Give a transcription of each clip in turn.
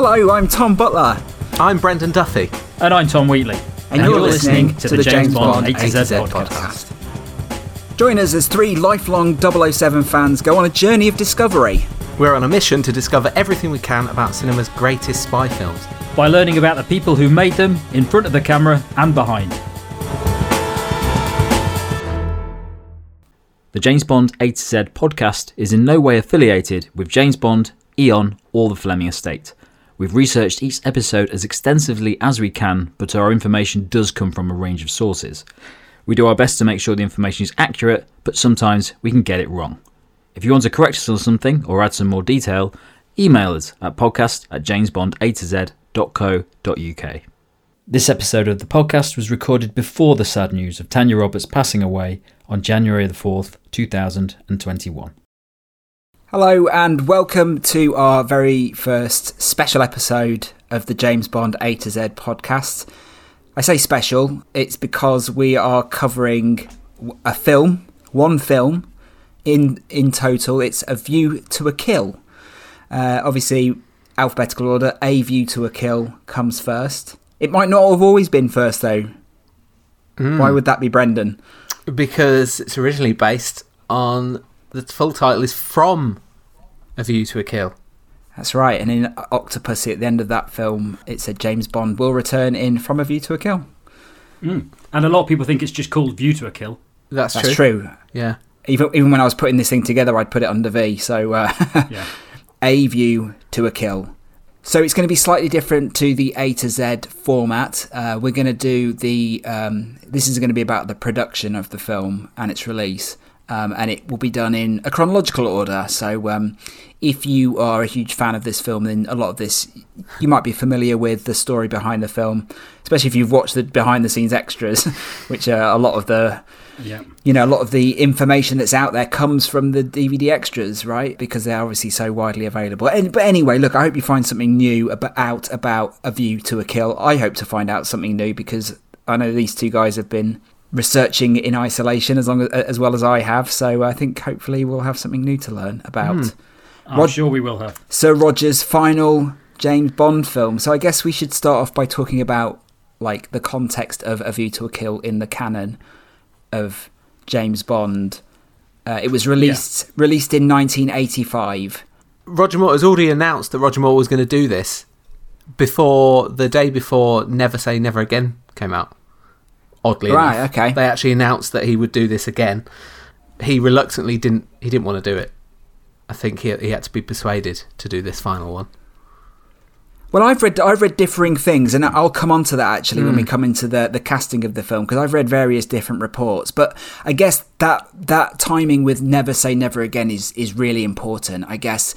Hello, I'm Tom Butler, I'm Brendan Duffy. And I'm Tom Wheatley. and, you're, listening, to, the James Bond A to Z podcast. Join us as three lifelong 007 fans go on a journey of discovery. We're on a mission to discover everything we can about cinema's greatest spy films. By learning about the people who made them, in front of the camera and behind. The James Bond A to Z podcast is in no way affiliated with James Bond, Eon, or the Fleming estate. We've researched each episode as extensively as we can, but our information does come from a range of sources. We do our best to make sure the information is accurate, but sometimes we can get it wrong. If you want to correct us on something or add some more detail, email us at podcast at jamesbond8z.co.uk. This episode of the podcast was recorded before the sad news of Tanya Roberts passing away on January the 4th, 2021. Hello, and welcome to our very first special episode of the James Bond A to Z podcast. I say special, it's because we are covering a film, one film in in total. It's A View to a Kill. Uh, obviously, alphabetical order. A View to a Kill comes first. It might not have always been first, though. Why would that be, Brendan? Because it's originally based on the full title is From A View to a Kill. That's right. And in Octopussy, at the end of that film, it said James Bond will return in From a View to a Kill. And a lot of people think it's just called View to a Kill. That's, That's true. true. Yeah. Even even when I was putting this thing together, I'd put it under V. So uh, Yeah. a view to a kill. So it's going to be slightly different to the A to Z format. Uh, we're going to do the. Um, this is going to be about the production of the film and its release, um, and it will be done in a chronological order. So um, if you are a huge fan of this film, then a lot of this you might be familiar with the story behind the film, especially if you've watched the behind the scenes extras, which are a lot of the Yeah. you know, a lot of the information that's out there comes from the DVD extras, right? Because they're obviously so widely available. And, but anyway, look, I hope you find something new about, out about A View to a Kill. I hope to find out something new because I know these two guys have been researching in isolation as long as, as well as I have. So I think hopefully we'll have something new to learn about I'm Rod- sure we will have. Sir Roger's final James Bond film. So I guess we should start off by talking about like the context of A View to a Kill in the canon of James Bond. Uh, it was released released in 1985. Roger Moore has already announced that Roger Moore was going to do this before the day before Never Say Never Again came out. Oddly Right, enough. okay. They actually announced that he would do this again. He reluctantly didn't he didn't want to do it. I think he he had to be persuaded to do this final one. Well, I've read I've read differing things, and I'll come on to that actually when we hmm. come into the the casting of the film because I've read various different reports. But I guess that that timing with Never Say Never Again is is really important. I guess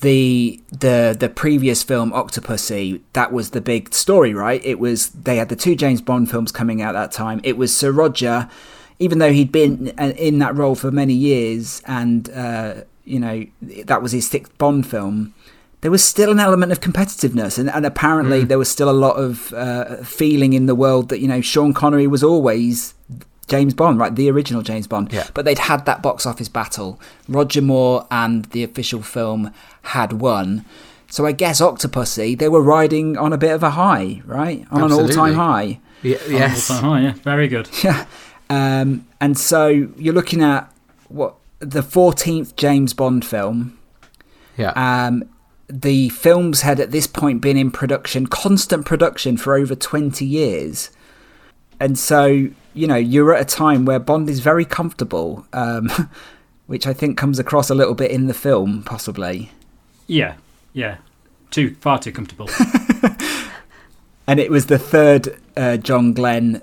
the the the previous film Octopussy that was the big story, right? It was they had the two James Bond films coming out that time. It was Sir Roger, even though he'd been uh, in that role for many years, and uh, you know that was his sixth Bond film there was still an element of competitiveness, and, and apparently there was still a lot of uh, feeling in the world that you know Sean Connery was always James Bond, right? The original James Bond. Yeah. But they'd had that box office battle. Roger Moore and the official film had won. So I guess Octopussy, they were riding on a bit of a high, right? On Absolutely. an all-time high. Yeah, yes. Oh, yeah. Very good. Yeah. Um, and so you're looking at what the 14th James Bond film. Yeah. Um, the films had at this point been in production, constant production for over 20 years. And so, you know, you're at a time where Bond is very comfortable, um, which I think comes across a little bit in the film, possibly. Yeah. Yeah. Too far too comfortable. And it was the third uh, John Glenn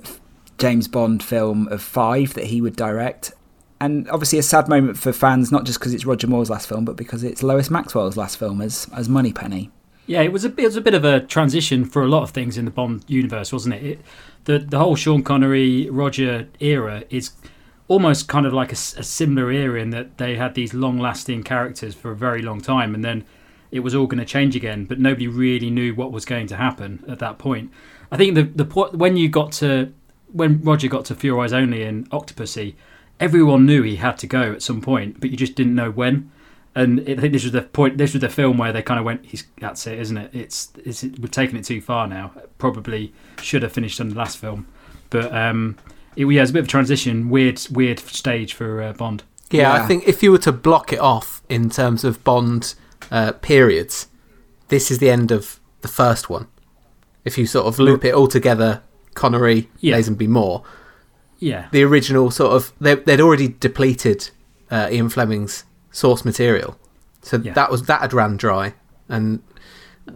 James Bond film of five that he would direct. And obviously, a sad moment for fans, not just because it's Roger Moore's last film, but because it's Lois Maxwell's last film as, as Moneypenny. Yeah, it was a it was a bit of a transition for a lot of things in the Bond universe, wasn't it? it the the whole Sean Connery Roger era is almost kind of like a similar era in that they had these long lasting characters for a very long time, and then it was all going to change again, but nobody really knew what was going to happen at that point. I think the the when you got to when Roger got to For Eyes Only in Octopussy, everyone knew he had to go at some point, but you just didn't know when. And I think this was the point. This was the film where they kind of went, "He's that's it, isn't it? It's, it's we've taken it too far now. Probably should have finished on the last film, but um, it, yeah, it's a bit of a transition, weird, weird stage for uh, Bond. Yeah, Yeah. I think if you were to block it off in terms of Bond uh, periods, this is the end of the first one. If you sort of loop it all together, Connery, Yeah. Lazenby, Moore, Yeah, the original sort of they, they'd already depleted uh, Ian Fleming's source material, so Yeah. that was that had ran dry, and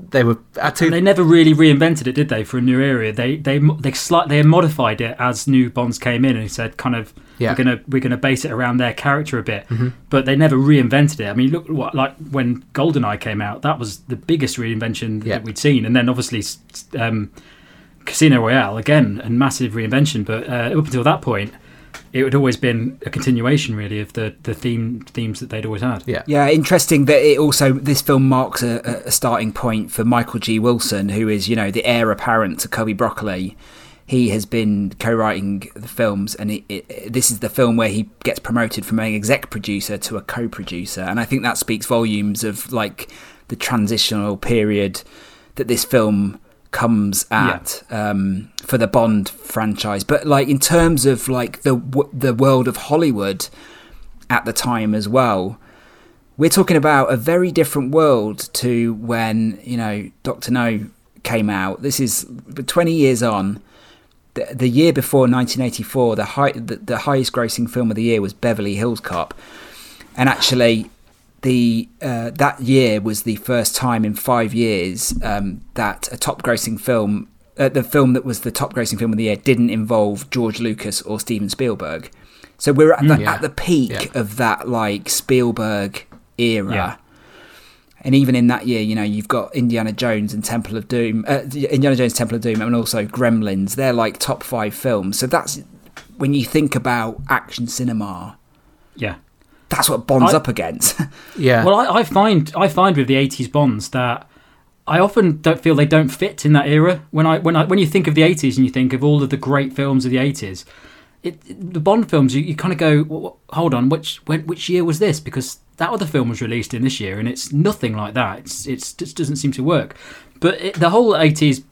they were to they never really reinvented it, did they? For a new area, they they they slight they modified it as new Bonds came in and said, kind of, Yeah. we're gonna we're gonna base it around their character a bit. Mhm. But they never reinvented it. I mean, look what like when Goldeneye came out, that was the biggest reinvention Yeah. that we'd seen, and then obviously. Um, Casino Royale again, a massive reinvention, but uh, up until that point, it had always been a continuation, really, of the, the theme themes that they'd always had. yeah Yeah, interesting that it also this film marks a, a starting point for Michael G. Wilson, who is you know the heir apparent to Cubby Broccoli. He has been co-writing the films, and it, it, this is the film where he gets promoted from an exec producer to a co-producer, and I think that speaks volumes of like the transitional period that this film comes at um, for the Bond franchise. But like in terms of like the w- the world of Hollywood at the time as well, we're talking about a very different world to when you know Doctor No came out. This is 20 years on. The, the year before 1984, the, high, the the highest grossing film of the year was Beverly Hills Cop, and actually, the uh, that year was the first time in five years um, that a top grossing film, uh, the film that was the top grossing film of the year, didn't involve George Lucas or Steven Spielberg. So we're at the, Yeah. at the peak Yeah. of that like Spielberg era. Yeah. And even in that year, you know, you've got Indiana Jones and Temple of Doom, uh, Indiana Jones, Temple of Doom, and also Gremlins. They're like top five films. So that's when you think about action cinema. Yeah. That's what Bond's I- up against. yeah Well, I, I find I find with the '80s Bonds that I often don't feel they don't fit in that era. When I when I when you think of the '80s and you think of all of the great films of the '80s, it, the Bond films you, you kind of go, "Wh- wh- hold on, which when, which year was this? Because that other film was released in this year, and it's nothing like that. It's it's just doesn't seem to work. But it, the whole '80s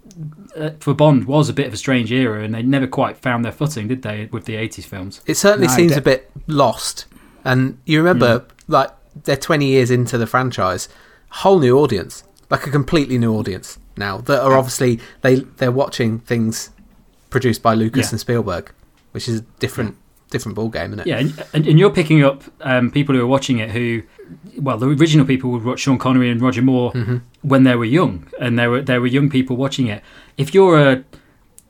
uh, for Bond was a bit of a strange era, and they never quite found their footing, did they, with the '80s films? It certainly No, seems de- a bit lost. And you remember, like, they're 20 years into the franchise, whole new audience, like a completely new audience now that are obviously they they're watching things produced by Lucas Yeah. and Spielberg, which is a different different ball game, isn't it? Yeah, and, and, you're picking up um, people who are watching it who, well, the original people would watch Sean Connery and Roger Moore Mm-hmm. when they were young, and there were there were young people watching it. If you're a,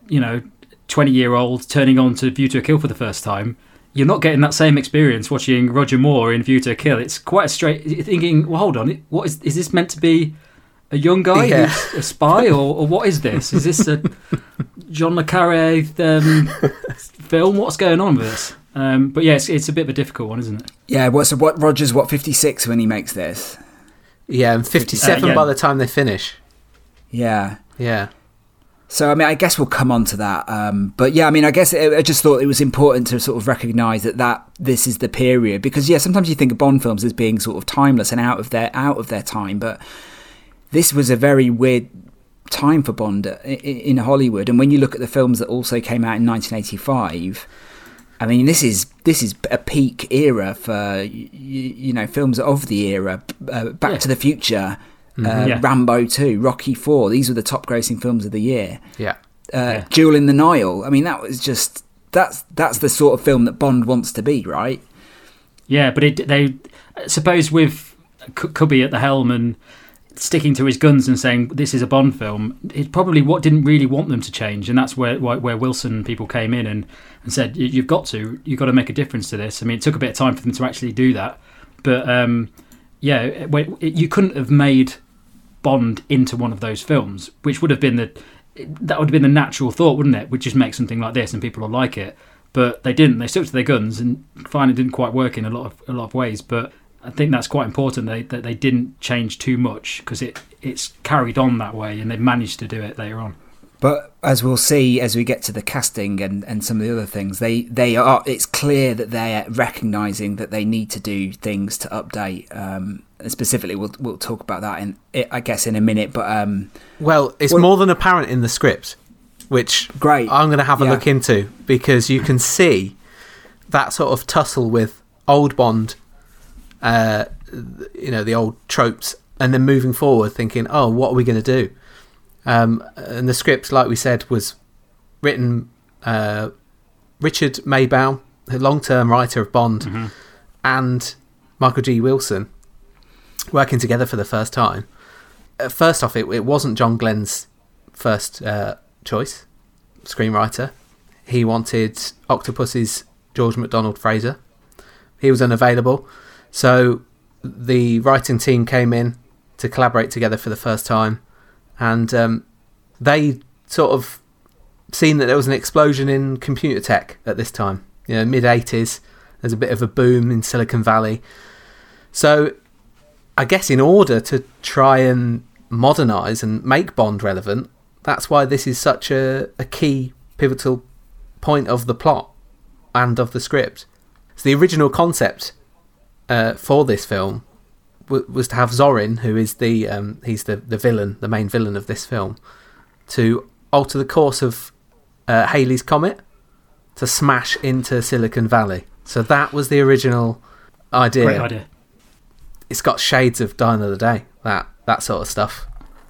you know, twenty year old turning on to View to a Kill for the first time, you're not getting that same experience watching Roger Moore in View to a Kill. It's quite a straight. You're thinking, well, hold on, what is is this meant to be? A young guy Yeah. who's a spy, or, or what is this? Is this a John le Carre um, film? What's going on with this? Um, but yeah, it's, it's a bit of a difficult one, isn't it? yeah, what's what Rogers what 56 when he makes this? Yeah, and 57 Uh, yeah. by the time they finish. Yeah. Yeah. So I mean, I guess we'll come on to that. Um, but yeah, I mean, I guess it, I just thought it was important to sort of recognise that that this is the period because yeah, sometimes you think of Bond films as being sort of timeless and out of their out of their time, but this was a very weird time for Bond i- i- in Hollywood. And when you look at the films that also came out in 1985. I mean, this is this is a peak era for you, you know films of the era. Uh, Back Yeah. to the Future, uh, Yeah. Rambo Two, Rocky Four. These were the top grossing films of the year Yeah. uh, Yeah. Jewel in the Nile. I mean, that was just that's that's the sort of film that Bond wants to be, right? Yeah, but it, they suppose with C- Cubby at the helm and sticking to his guns and saying this is a Bond film, it probably what didn't really want them to change, and that's where where, where Wilson people came in and, and said "You- you've got to you've got to make a difference to this. I mean, it took a bit of time for them to actually do that, but um, yeah, when- it, you couldn't have made Bond into one of those films, which would have been the that would have been the natural thought, wouldn't it? Would just make something like this and people will like it. But they didn't. They stuck to their guns and finally didn't quite work in a lot of a lot of ways. But I think that's quite important they, that they didn't change too much because it it's carried on that way and they managed to do it later on. But as we'll see as we get to the casting and, and some of the other things, they, they are it's clear that they're recognizing that they need to do things to update. Um, specifically, we'll we'll talk about that in I guess in a minute. But um, well, it's well, more than apparent in the script, which great I'm going to have a yeah. look into because you can see that sort of tussle with old Bond, uh, you know, the old tropes, and then moving forward, thinking, oh, what are we going to do? Um, and the script, like we said, was written uh, Richard Maybaum, the long-term writer of Bond, Mhm. and Michael G. Wilson, working together for the first time. Uh, first off, it, it wasn't John Glenn's first uh, choice screenwriter. He wanted Octopussy's George MacDonald Fraser. He was unavailable, so the writing team came in to collaborate together for the first time, and um, they sort of seen that there was an explosion in computer tech at this time. You know, mid '80s, there's a bit of a boom in Silicon Valley. So, I guess in order to try and modernize and make Bond relevant, that's why this is such a, a key pivotal point of the plot and of the script. So the original concept uh, for this film w- was to have Zorin, who is the um, he's the, the villain, the main villain of this film, to alter the course of uh, Halley's comet to smash into Silicon Valley. So that was the original idea. Great idea. It's got shades of Die Another Day. That that sort of stuff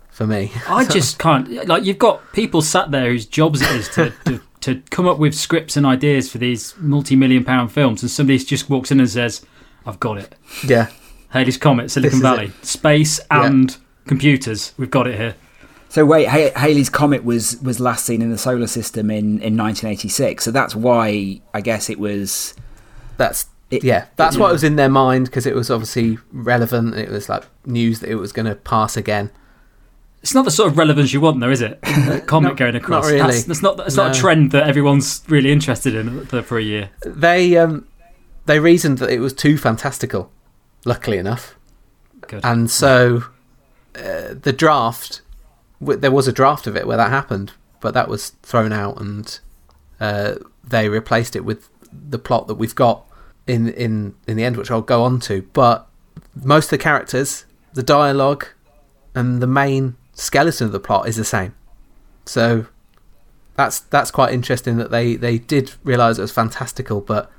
for me. I just can't. Like, you've got people sat there whose jobs it is to, to, to come up with scripts and ideas for these multi million pound films, and somebody just walks in and says, I've got it. yeah, Hades Comet, Silicon is Valley, space Yeah. and computers. We've got it here. So wait, ha- Halley's comet was was last seen in the solar system in, in 1986. So that's why I guess it was. that's It- yeah, that's what yeah. was in their mind because it was obviously relevant. It was like news that it was going to pass again. It's not the sort of relevance you want, though, is it? A comet Not- going across. not really. That's, that's not. That's not a trend that everyone's really interested in for, for a year. They um, they reasoned that it was too fantastical. Luckily enough, Good. and so uh, the draft w- there was a draft of it where that happened, but that was thrown out, and uh, they replaced it with the plot that we've got in in in the end, which I'll go on to. But most of the characters, the dialogue, and the main skeleton of the plot is the same. So that's that's quite interesting that they they did realize it was fantastical, but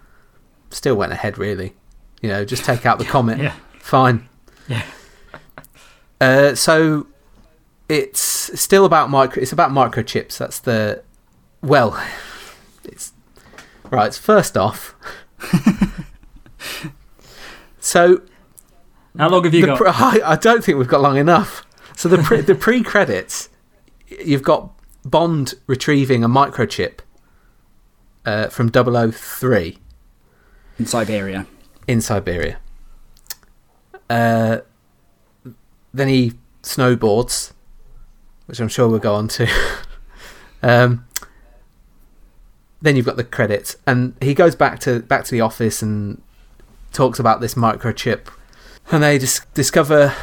still went ahead. Really, you know, just take out the comment. yeah. Fine. Yeah. Uh, so it's still about micro. It's about microchips. That's the well. It's right. First off, so How long have you got? pre- I, I don't think we've got long enough. So the pre, the pre credits, you've got Bond retrieving a microchip uh, from 003 in Siberia. In Siberia. Uh, then he snowboards, which I'm sure we'll go on to. um, then you've got the credits, and he goes back to back to the office and talks about this microchip, and they dis- discover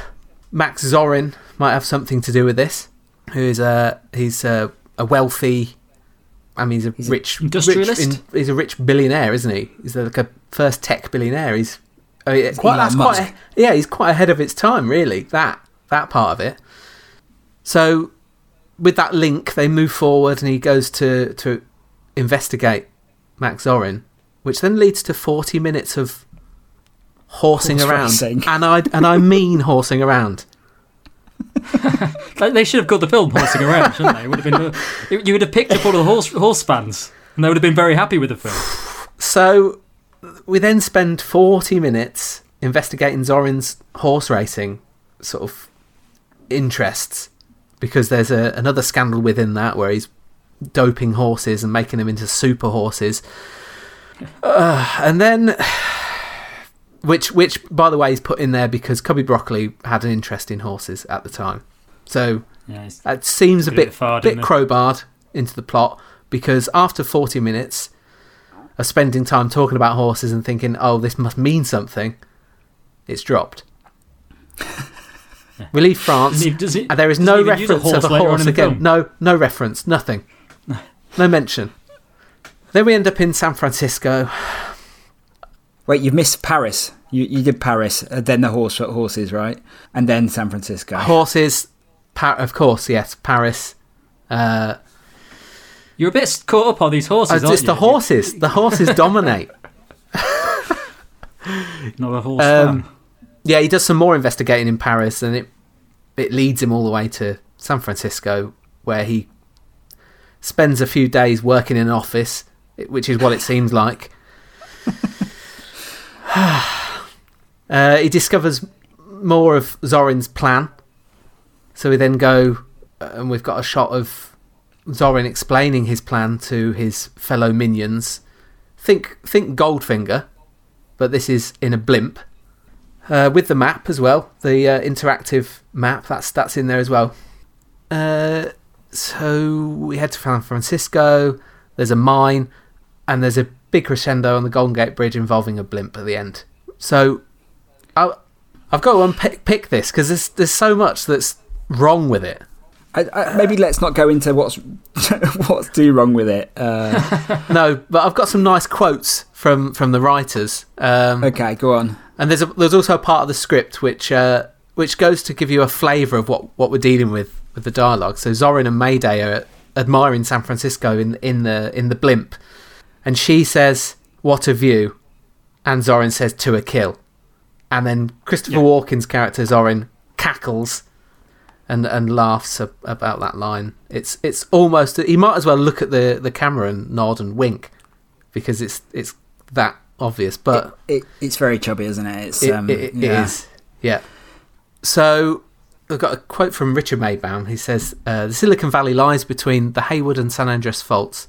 Max Zorin might have something to do with this. Who is a he's a, a wealthy. I mean, he's a He's rich industrialist? Rich in, he's a rich billionaire, isn't he? He's like a first tech billionaire. He's I mean, quite, that's Musk. quite yeah. He's quite ahead of its time, really. That that part of it. So, with that link, they move forward, and he goes to to investigate Max Zorin, which then leads to forty minutes of horsing Horse around, racing. and I and I mean horsing around. They- should have called the film "Horsing Around," shouldn't they? It would have been. uh, You would have picked up all the horse horse fans, and they would have been very happy with the film. So we then spend 40 minutes investigating Zorin's horse racing sort of interests because there's a, another scandal within that where he's doping horses and making them into super horses. Uh, and then which which by the way is put in there because Cubby Broccoli had an interest in horses at the time. So Yeah, it seems a Bit bit far, bit crowbarred into the plot because after 40 minutes of spending time talking about horses and thinking, oh, this must mean something, it's dropped. We leave France, does he- and there is no he even use a reference to the later horse again. No, no reference, nothing, no mention. Then we end up in San Francisco. Wait, you've missed Paris. You you did Paris, uh, then the horse horses, right? And then San Francisco. Horses, pa- of course, yes, Paris. Uh, You're a bit caught up on these horses, aren't it's you? the horses. The horses dominate. Not a horse Um, fan. Yeah, he does some more investigating in Paris, and it it leads him all the way to San Francisco, where he spends a few days working in an office, which is what it seems like. uh, he discovers more of Zorin's plan, so we then go, uh, and we've got a shot of Zorin explaining his plan to his fellow minions. Think think Goldfinger, but this is in a blimp uh, with the map as well. The uh, interactive map that's that's in there as well. Uh, so we head to San Francisco. There's a mine, and there's a big crescendo on the Golden Gate Bridge involving a blimp at the end. So I, I've got to unpick pick this because there's there's so much that's wrong with it. I, I, maybe let's not go into what's what's do wrong with it. Uh, no, but I've got some nice quotes from from the writers. Um, okay, go on. And there's a, there's also a part of the script which uh, which goes to give you a flavour of what, what we're dealing with with the dialogue. So Zorin and Mayday are admiring San Francisco in in the in the blimp, and she says, "What a view," and Zorin says, "To a kill," and then Christopher Yeah. Walken's character Zorin cackles. And, and laughs ab- about that line. It's it's almost he might as well look at the, the camera and nod and wink because it's it's that obvious. But It, it, it's very chubby, isn't it? It's it, um, it- yeah. is, yeah. So I've got a quote from Richard Maybaum. He says, uh, "The Silicon Valley lies between the Hayward and San Andreas faults.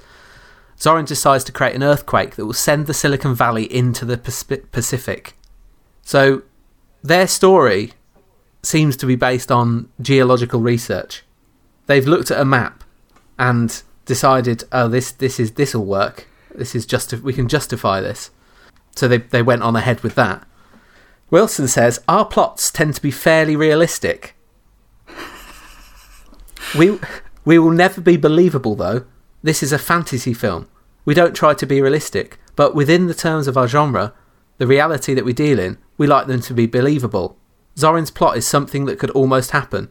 Zorin decides to create an earthquake that will send the Silicon Valley into the Pacific. So their story seems to be based on geological research. They've looked at a map and decided, oh, this this is this will work. This is just we can justify this. So they they went on ahead with that. Wilson says our plots tend to be fairly realistic. we we will never be believable though. This is a fantasy film. We don't try to be realistic, but within the terms of our genre, the reality that we deal in, we like them to be believable. Zorin's plot is something that could almost happen.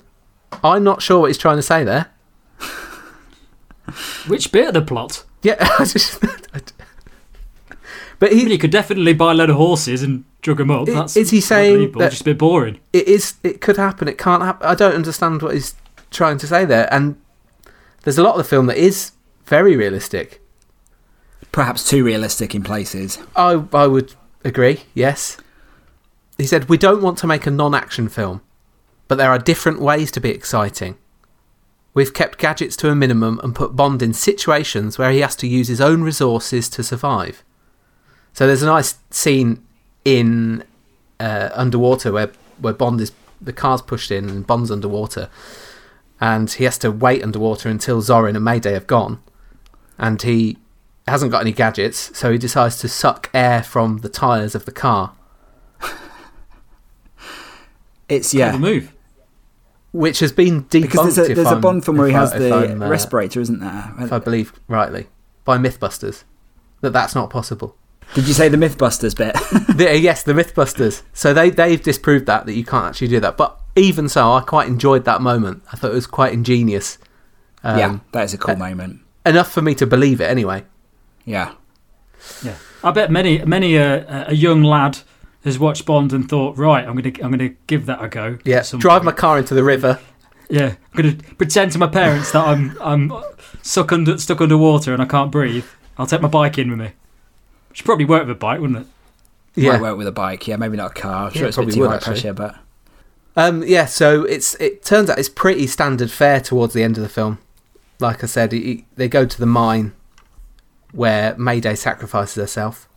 I'm not sure what he's trying to say there. Which bit of the plot? Yeah, I just, but I mean, he could definitely buy a load of horses and drug them up. I- That's is he saying that- just a bit boring? it is it could happen it can't happen i don't understand what he's trying to say there and there's a lot of the film that is very realistic Perhaps too realistic in places. i i would agree yes. He said we don't want to make a non-action film but there are different ways to be exciting. We've kept gadgets to a minimum and put bond in situations where he has to use his own resources to survive. So there's a nice scene in uh, underwater where where Bond is the car's pushed in and Bond's underwater, and he has to wait underwater until Zorin and Mayday have gone, and he hasn't got any gadgets, so he decides to suck air from the tires of the car, It's Yeah. yeah. The move. which has been debunked. Because there's a, if there's a I'm- Bond film where he if I- has the uh, respirator, isn't there? if I believe rightly, by MythBusters, that that's not possible. Did you say the Mythbusters bit? The- yes, the MythBusters. So they they've disproved that that you can't actually do that. But even so, I quite enjoyed that moment. I thought it was quite ingenious. Um, yeah, that is a cool uh, moment. enough for me to believe it. Anyway, Yeah. Yeah, I bet many many a, a young lad has watched Bond and thought, right, I'm gonna I'm gonna give that a go. yeah, at some drive my car into the river. Yeah, I'm gonna pretend to my parents that I'm I'm stuck under stuck underwater and I can't breathe. I'll take my bike in with me. Should probably work with a bike, wouldn't it? Might Yeah, work with a bike. Yeah, maybe not a car. I'm Yeah, sure it's a bit probably too would, high actually. pressure, but um, yeah. So it's it turns out it's pretty standard fare towards the end of the film. Like I said, he, they go to the mine where Mayday sacrifices herself.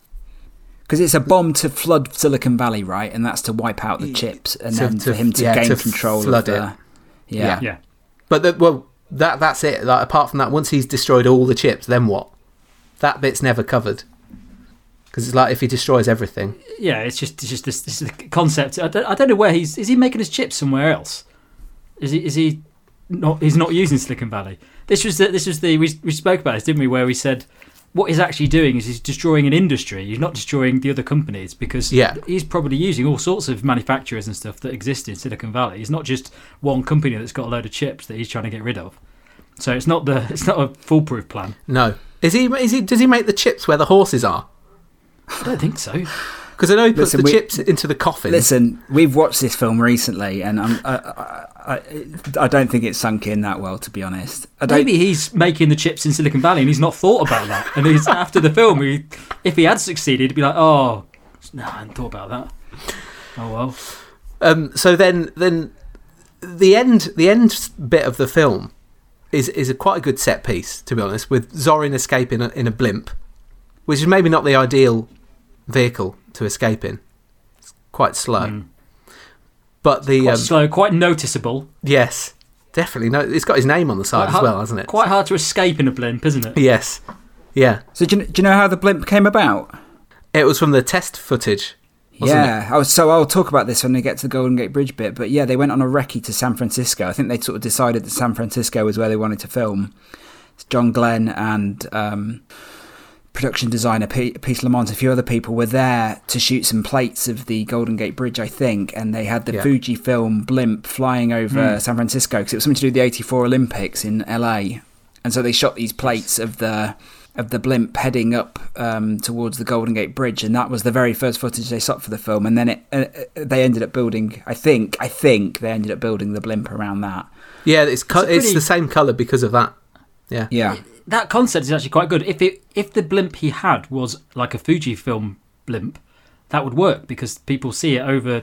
because it's a bomb to flood Silicon Valley, right? And that's to wipe out the chips, and to- then to- for him to yeah, gain to control flood of it. the. Yeah. Yeah. But the, well, that that's it. Like apart from that, once he's destroyed all the chips, then what? That bit's never covered. Because it's like if he destroys everything. Yeah, it's just it's just this, this is the concept. I don't, I don't know where he's is he making his chips somewhere else. Is he? Is he not? He's not using Silicon Valley. This was the. This was the. We, we spoke about this, didn't we? Where we said what he's actually doing is he's destroying an industry. He's not destroying the other companies because Yeah. he's probably using all sorts of manufacturers and stuff that exist in Silicon Valley. It's not just one company that's got a load of chips that he's trying to get rid of. So it's not the. It's not a foolproof plan. No. Is he? Is he? Does he make the chips where the horses are? I don't think so. Because I know he puts Listen, the we- chips into the coffin. Listen, we've watched this film recently, and I'm, I, I, I, I don't think it's sunk in that well, to be honest. I don't. Maybe he's making the chips in Silicon Valley and he's not thought about that. And he's after the film, he, if he had succeeded, he'd be like, "Oh, no, I hadn't thought about that." Oh well. Um, so then, then the end, the end bit of the film is is a quite a good set piece, to be honest, with Zorin escaping in a, in a blimp, which is maybe not the ideal vehicle to escape in. It's quite slow, Mm. but the Quite um, slow, quite noticeable. yes, definitely no. It's got his name on the side Quite as hard- well, hasn't it? Quite hard to escape in a blimp, isn't it? Yes, yeah. So do you, do you know how the blimp came about? It was from the test footage. Wasn't yeah, I was, so I'll talk about this when we get to the Golden Gate Bridge bit. But yeah, they went on a recce to San Francisco. I think they sort of decided that San Francisco was where they wanted to film. John Glenn and um, production designer Peter Lamont, a few other people were there to shoot some plates of the Golden Gate Bridge, I think. And they had the Yeah. Fujifilm blimp flying over Hmm. San Francisco because it was something to do with the '84 Olympics in LA. And so they shot these plates of the of the blimp heading up um, towards the Golden Gate Bridge, and that was the very first footage they shot for the film. And then it, uh, uh, they ended up building. I think, I think they ended up building the blimp around that. Yeah, it's co- It's a it's the same color because of that. Yeah, Yeah, That concept is actually quite good. If it if the blimp he had was like a Fujifilm blimp, that would work because people see it over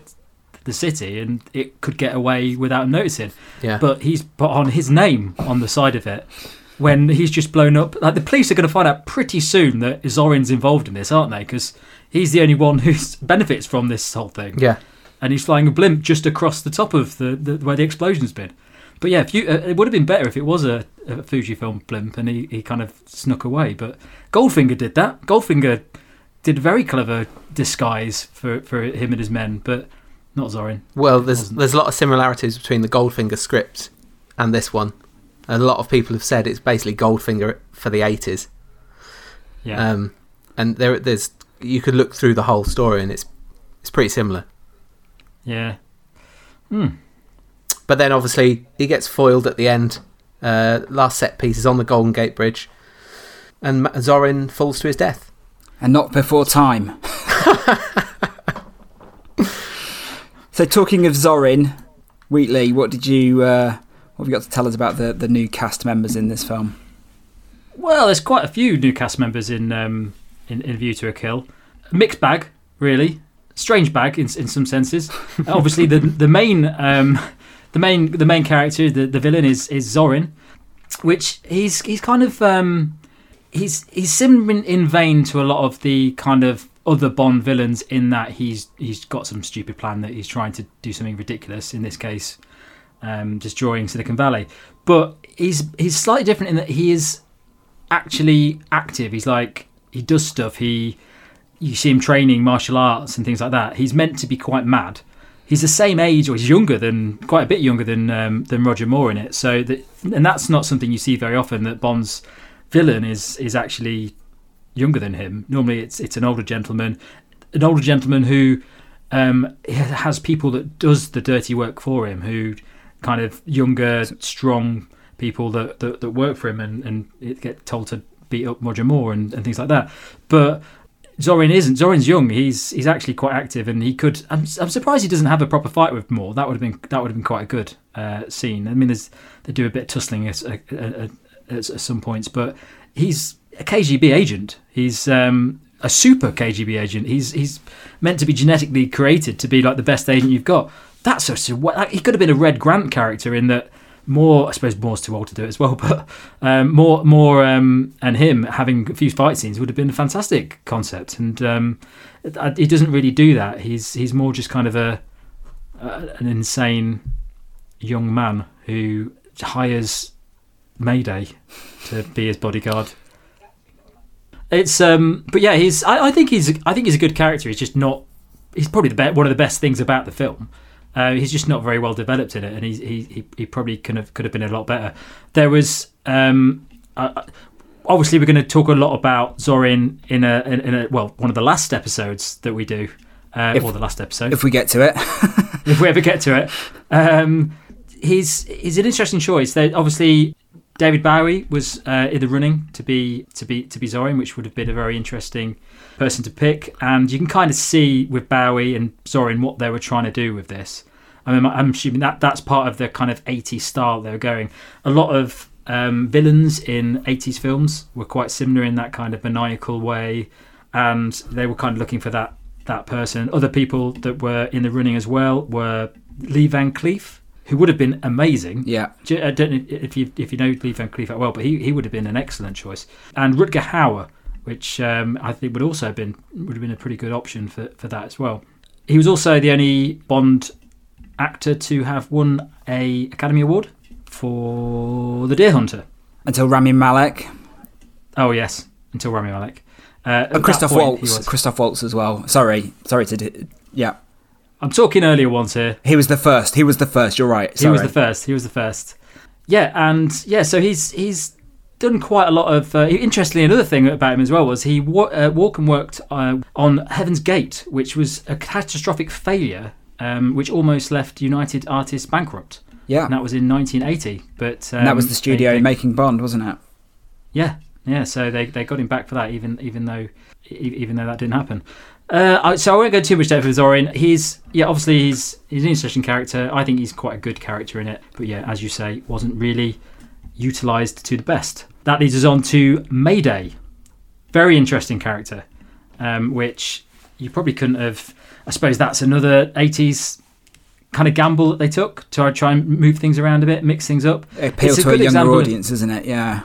the city and it could get away without noticing. yeah. But he's put on his name on the side of it when he's just blown up. Like the police are going to find out pretty soon that Zorin's involved in this, aren't they? Because he's the only one who benefits from this whole thing. yeah. and he's flying a blimp just across the top of the, the where the explosion's been. But yeah, if you, uh, it would have been better if it was a, a Fujifilm blimp and he, he kind of snuck away. But Goldfinger did that. Goldfinger did a very clever disguise for, for him and his men, but not Zorin. Well, there's there's a lot of similarities between the Goldfinger script and this one. A lot of people have said it's basically Goldfinger for the 80s. Yeah, Um, and there there's you could look through the whole story and it's it's pretty similar. yeah. Hmm. But then obviously he gets foiled at the end. Uh, last set piece is on the Golden Gate Bridge, and Zorin falls to his death. and not before time. so, talking of Zorin, Wheatley, what did you uh, what have you got to tell us about the, the new cast members in this film? Well, there's quite a few new cast members in um, in, in View to a Kill. Mixed bag, really. Strange bag in in some senses. Obviously, the the main um, the main the main character, the, the villain, is is Zorin, which he's he's kind of um, he's he's similar in, in vein to a lot of the kind of other Bond villains in that he's he's got some stupid plan that he's trying to do something ridiculous. In this case, um, destroying Silicon Valley. But he's he's slightly different in that he is actually active. He's like he does stuff. He you see him training martial arts and things like that. He's meant to be quite mad. He's the same age, or he's younger than quite a bit younger than um, than Roger Moore in it. So that and that's not something you see very often. That Bond's villain is is actually younger than him. Normally, it's it's an older gentleman, an older gentleman who um, has people that does the dirty work for him, who kind of younger, strong people that, that, that work for him and, and get told to beat up Roger Moore and, and things like that. But Zorin isn't. Zorin's young. He's he's actually quite active, and he could. I'm, I'm surprised he doesn't have a proper fight with Moore. That would have been that would have been quite a good uh, scene. I mean, they do a bit of tussling at, at, at, at some points, but he's a KGB agent. He's um, a super KGB agent. He's he's meant to be genetically created to be like the best agent you've got. That's he could have been a Red Grant character in that. More, I suppose, Moore's too old to do it as well. But um, more, more, um, and him having a few fight scenes would have been a fantastic concept. And um, he doesn't really do that. He's he's more just kind of a, a an insane young man who hires Mayday to be his bodyguard. It's um, but yeah, he's. I, I think he's. I think he's a good character. He's just not. He's probably the be- one of the best things about the film. Uh, he's just not very well developed in it, and he he, he probably could have could have been a lot better. There was um, uh, obviously we're going to talk a lot about Zorin in a in, in a well one of the last episodes that we do, uh, If- or the last episode If we get to it, if we ever get to it. Um, he's he's an interesting choice. There, obviously, David Bowie was uh, in the running to be to be to be Zorin, which would have been a very interesting person to pick. And you can kind of see with Bowie and Zorin what they were trying to do with this. I mean, I'm assuming that that's part of the kind of 80s style they were going. A lot of um, villains in 80s films were quite similar in that kind of maniacal way, and they were kind of looking for that that person. Other people that were in the running as well were Lee Van Cleef, who would have been amazing. yeah, I don't know if you if you know Lee Van Cleef that well, but he, he would have been an excellent choice. And Rutger Hauer, which um, I think would also have been would have been a pretty good option for, for that as well. He was also the only Bond actor to have won a Academy Award for The Deer Hunter. until Rami Malek Oh yes, until Rami Malek. Uh, and Christoph Waltz. Christoph Waltz as well. Sorry, sorry to. Do, yeah, I'm talking earlier ones here. he was the first. He was the first. You're right. He was the first. He was the first. Yeah, and yeah, so he's he's done quite a lot of. Uh, interestingly, another thing about him as well was he wa- uh, walk and worked uh, on Heaven's Gate, which was a catastrophic failure, um, which almost left United Artists bankrupt. yeah, And that was in 1980. But um, and that was the studio they- making Bond, wasn't it? yeah, yeah. So they, they got him back for that, even even though even though that didn't happen. Uh, so I won't go too much depth with Zorin. He's yeah, obviously he's he's an interesting character. I think he's quite a good character in it. But yeah, as you say, wasn't really utilised to the best. That leads us on to Mayday. Very interesting character, um, which you probably couldn't have. I suppose that's another 80s kind of gamble that they took to try and move things around a bit, mix things up. Appeal It's a to a younger example of- audience, isn't it? Yeah.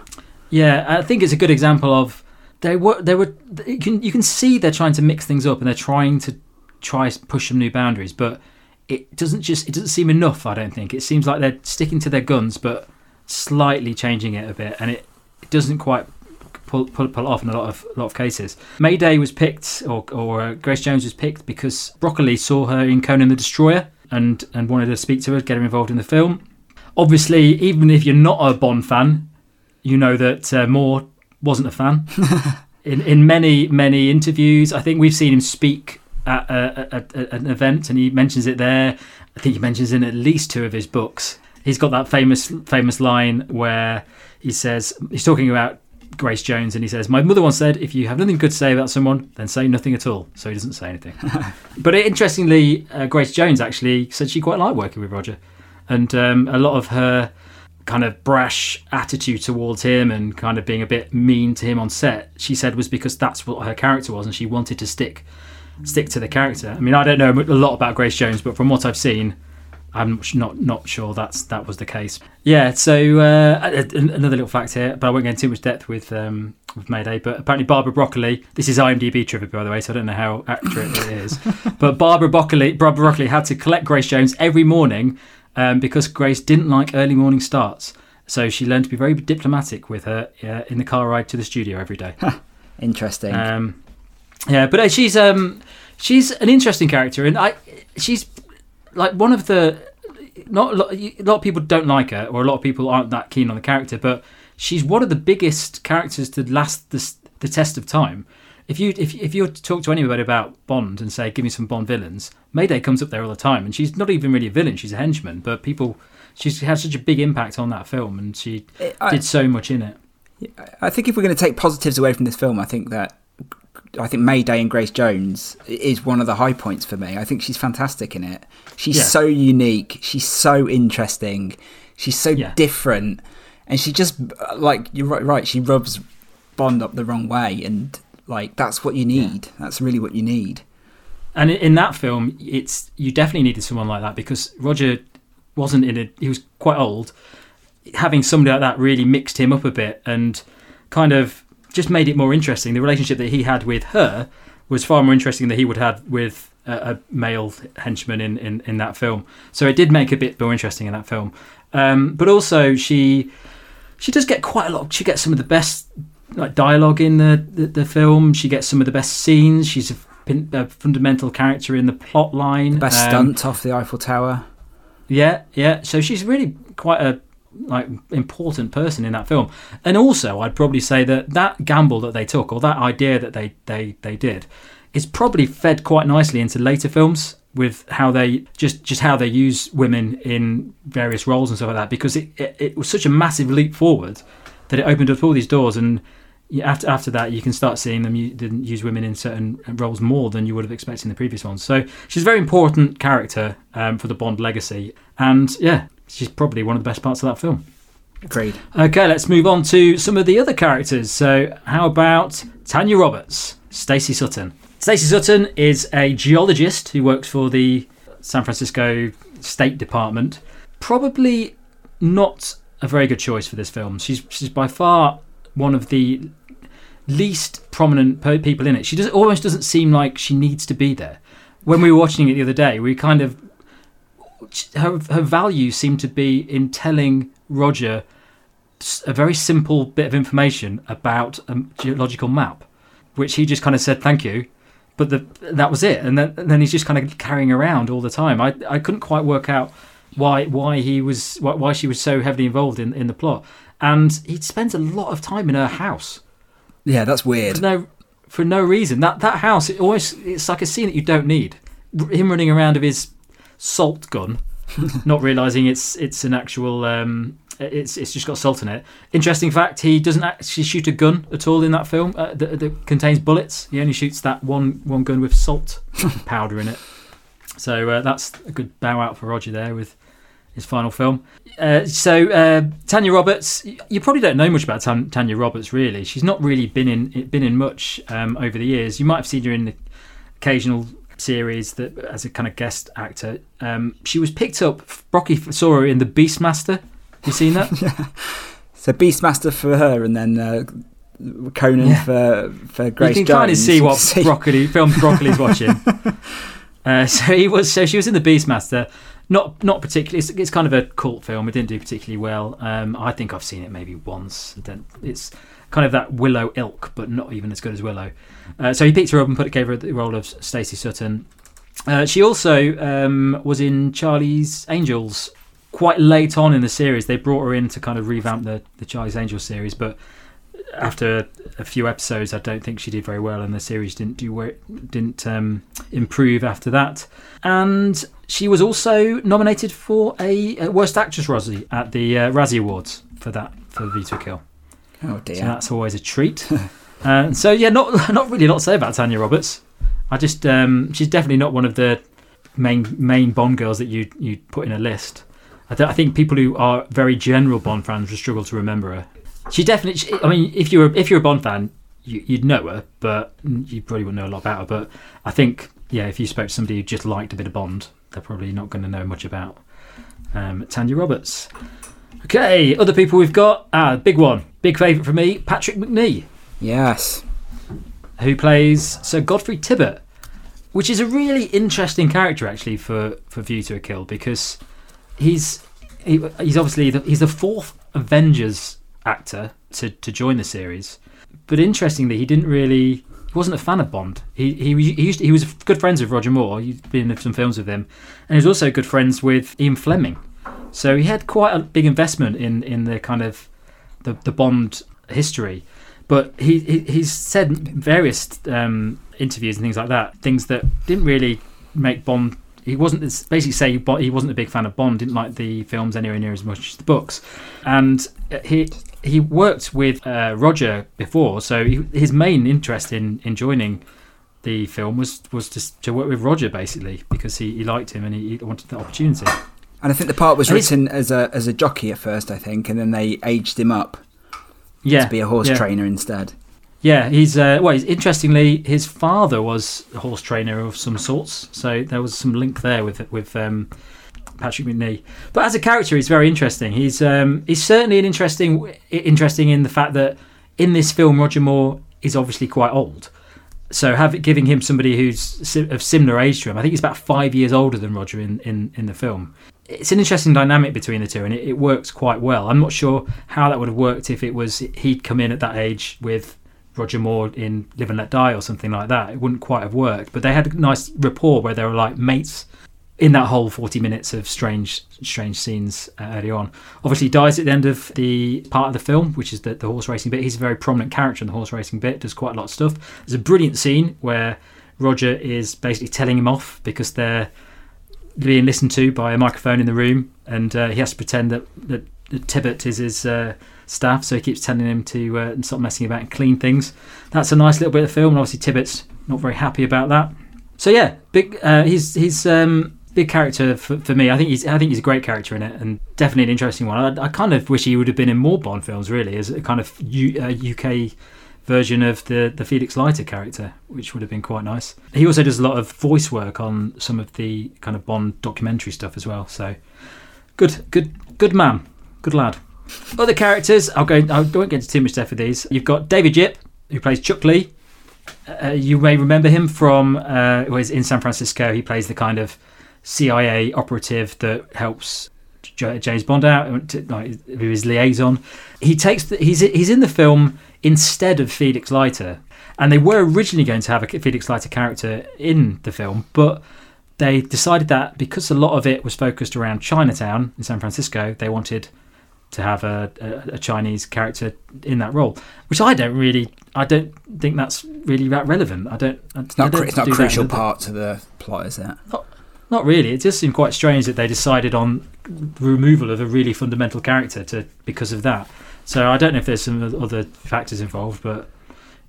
Yeah, I think it's a good example of they were they were you can you can see they're trying to mix things up and they're trying to try push some new boundaries, but it doesn't just it doesn't seem enough. I don't think it seems like they're sticking to their guns, but slightly changing it a bit, and it, it doesn't quite pull, pull pull off in a lot of a lot of cases. Mayday was picked, or or uh, Grace Jones was picked because Broccoli saw her in Conan the Destroyer and and wanted to speak to her, get her involved in the film. Obviously, even if you're not a Bond fan, you know that uh, wasn't a fan. in in many many interviews, I think we've seen him speak at, a, at, at an event, and he mentions it there. I think he mentions in at least two of his books. He's got that famous famous line where he says he's talking about Grace Jones, and he says, "My mother once said, if you have nothing good to say about someone, then say nothing at all." So he doesn't say anything. but interestingly, uh, Grace Jones actually said she quite liked working with Roger, and um, a lot of her kind of brash attitude towards him and kind of being a bit mean to him on set, she said was because that's what her character was, and she wanted to stick stick to the character. I mean, I don't know a lot about Grace Jones, but from what I've seen, I'm not not sure that's that was the case. Yeah. So uh, another little fact here, but I won't go into too much depth with um, with Mayday. But apparently, Barbara Broccoli. This is IMDb trivia, by the way, so I don't know how accurate it is. But Barbara Broccoli, Barbara Broccoli had to collect Grace Jones every morning um, because Grace didn't like early morning starts. So she learned to be very diplomatic with her uh, in the car ride to the studio every day. Interesting. Um, yeah, but uh, she's um, she's an interesting character, and I she's like one of the not a lot, a lot of people don't like her, or a lot of people aren't that keen on the character, but she's one of the biggest characters to last the, the test of time. If you if if you talk to anybody about Bond and say, "Give me some Bond villains," Mayday comes up there all the time, and she's not even really a villain; she's a henchman. But people, she's had such a big impact on that film, and she I, did so much in it. I think if we're going to take positives away from this film, I think that I think Mayday and Grace Jones is one of the high points for me. I think she's fantastic in it. She's Yeah. so unique. She's so interesting. She's so Yeah. different, and she just like you're right. Right, she rubs Bond up the wrong way, and like that's what you need. That's really what you need. And in- that film, it's you definitely needed someone like that because Roger wasn't in it. He was quite old. Having somebody like that really mixed him up a bit and kind of just made it more interesting. The relationship that he had with her was far more interesting than he would have with a, a male henchman in, in, in that film. So it did make a bit more interesting in that film. Um, but also, she she does get quite a lot. She gets some of the best like dialogue in the, the, the film. She gets some of the best scenes. She's a pin, a fundamental character in the plot line. Best Um, stunt off the Eiffel Tower. Yeah, yeah. So she's really quite a like important person in that film. And also, I'd probably say that that gamble that they took, or that idea that they they they did, is probably fed quite nicely into later films with how they just just how they use women in various roles and stuff like that. Because it it, it was such a massive leap forward that it opened up all these doors and. After after that, you can start seeing them use women in certain roles more than you would have expected in the previous ones. So she's a very important character um, for the Bond legacy, and yeah, she's probably one of the best parts of that film. Agreed. Okay, let's move on to some of the other characters. So, how about Tanya Roberts, Stacey Sutton? Stacey Sutton is a geologist who works for the San Francisco State Department. Probably not a very good choice for this film. She's she's by far one of the least prominent people in it. She does, almost doesn't seem like she needs to be there. When we were watching it the other day, we kind of her her value seemed to be in telling Roger a very simple bit of information about a geological map, which he just kind of said thank you, but the, that was it. And then, and then he's just kind of carrying around all the time. I I couldn't quite work out why why he was why, why she was so heavily involved in, in the plot. And he spends a lot of time in her house Yeah, that's for weird. no for no reason. That that house it always it's like a scene that you don't need. Him running around with his salt gun, not realizing it's it's an actual um, it's it's just got salt in it. Interesting fact: he doesn't actually shoot a gun at all in that film uh, that, that contains bullets. He only shoots that one one gun with salt powder in it. So uh, that's a good bow out for Roger there with his final film. Uh, so uh, Tanya Roberts, you probably don't know much about Tan- Tanya Roberts. Really, she's not really been in been in much um, over the years. You might have seen her in the occasional series that as a kind of guest actor. Um, she was picked up. Brocky saw her in the Beastmaster. You seen that? So Beastmaster for her, and then uh, Conan Yeah. for for Grace you can kind of see what see- broccoli film broccoli's watching. uh, so he was. So she was in the Beastmaster. Not not particularly. It's, it's kind of a cult film. It didn't do particularly well. Um, I think I've seen it maybe once. It's kind of that Willow ilk, but not even as good as Willow. Uh, so he picked her up and put gave her the role of Stacey Sutton. Uh, she also um, was in Charlie's Angels quite late on in the series. They brought her in to kind of revamp the, the Charlie's Angels series, but after a few episodes, I don't think she did very well, and the series didn't do didn't um, improve after that. And she was also nominated for a, a Worst Actress Razzie at the uh, Razzie Awards for that for View to Kill. Oh So dear. that's always a treat. uh, so yeah, not not really a lot to say about Tanya Roberts. I just um, she's definitely not one of the main main Bond girls that you you put in a list. I, th- I think people who are very general Bond fans will struggle to remember her. She definitely. She, I mean, if you're if you're a Bond fan, you, you'd know her, but you probably wouldn't know a lot about her. But I think yeah, if you spoke to somebody who just liked a bit of Bond, they're probably not going to know much about um, Tanya Roberts. Okay, other people we've got. Ah, big one, big favourite for me, Patrick Macnee Yes. who plays Sir Godfrey Tibbett, which is a really interesting character actually for, for View to a Kill because he's he, he's obviously the, he's the fourth Avengers actor to, to join the series, but interestingly he didn't really he wasn't a fan of Bond. He he he, used he was good friends with Roger Moore. He'd been in some films with him, and he was also good friends with Ian Fleming. So he had quite a big investment in in the kind of the the Bond history but he, he he's said various um, interviews and things like that things that didn't really make Bond. He wasn't basically say he wasn't a big fan of Bond. Didn't like the films anywhere near as much as the books, and he he worked with uh, Roger before, so he, his main interest in, in joining the film was was to, to work with Roger basically because he, he liked him and he, he wanted the opportunity. And I think the part was And written as a as a jockey at first, I think, and then they aged him up Yeah, to be a horse yeah. trainer instead. Yeah, he's uh, well. He's, interestingly, his father was a horse trainer of some sorts, so there was some link there with with um, Patrick Macnee. But as a character, he's very interesting. He's um, he's certainly an interesting interesting in the fact that in this film, Roger Moore is obviously quite old. So have giving him somebody who's of similar age to him. I think he's about five years older than Roger in, in, in the film. It's an interesting dynamic between the two, and it, it works quite well. I'm not sure how that would have worked if it was he'd come in at that age with Roger Moore in Live and Let Die or something like that. It wouldn't quite have worked. But they had a nice rapport where they were like mates in that whole 40 minutes of strange strange scenes uh, early on. Obviously, he dies at the end of the part of the film, which is the, the horse racing bit. He's a very prominent character in the horse racing bit, does quite a lot of stuff. There's a brilliant scene where Roger is basically telling him off because they're being listened to by a microphone in the room, and uh, he has to pretend that, that, that Tibbett is his uh, staff, so he keeps telling him to uh, stop messing about and clean things. That's a nice little bit of film, and obviously Tibbett's not very happy about that. So yeah, big. Uh, he's he's um, big character for, for me. I think he's I think he's a great character in it, and definitely an interesting one. I, I kind of wish he would have been in more Bond films, really, as a kind of U, uh, UK version of the the Felix Leiter character, which would have been quite nice. He also does a lot of voice work on some of the kind of Bond documentary stuff as well. So good, good, good man, good lad. Other characters, I'll go. I won't get into too much depth with these. You've got David Yip, who plays Chuck Lee. Uh, you may remember him from uh, was in San Francisco. He plays the kind of CIA operative that helps James Bond out, uh, like his liaison. He takes the, he's he's in the film instead of Felix Leiter, and they were originally going to have a Felix Leiter character in the film, but they decided that because a lot of it was focused around Chinatown in San Francisco, they wanted to have a, a, a, Chinese character in that role, which I don't really, I don't think that's really that relevant. I don't. It's not, don't it's not a crucial part to the plot, is it? Not, not really. It just seemed quite strange that they decided on the removal of a really fundamental character to because of that. So I don't know if there's some other factors involved, but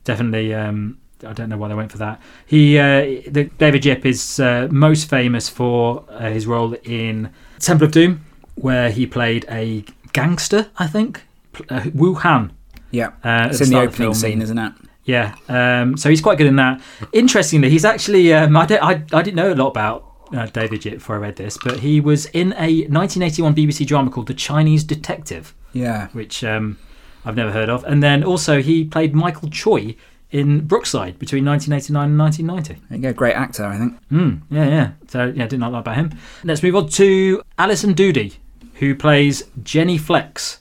definitely. Um, I don't know why they went for that. He, uh, the, David Yip is uh, most famous for uh, his role in Temple of Doom, where he played a gangster, I think. Uh, Wu Han. Yeah, uh, it's in the opening the scene, isn't it? Yeah, um, so he's quite good in that. Interestingly, he's actually um, I, I, I didn't know a lot about uh, David Yip before I read this, but he was in a 1981 BBC drama called The Chinese Detective. Yeah, which um, I've never heard of. And then also he played Michael Choi in Brookside between 1989 and 1990. There you go, great actor, I think. Mm, yeah, yeah. So yeah, didn't like that about him. Let's move on to Alison Doody who plays Jenny Flex.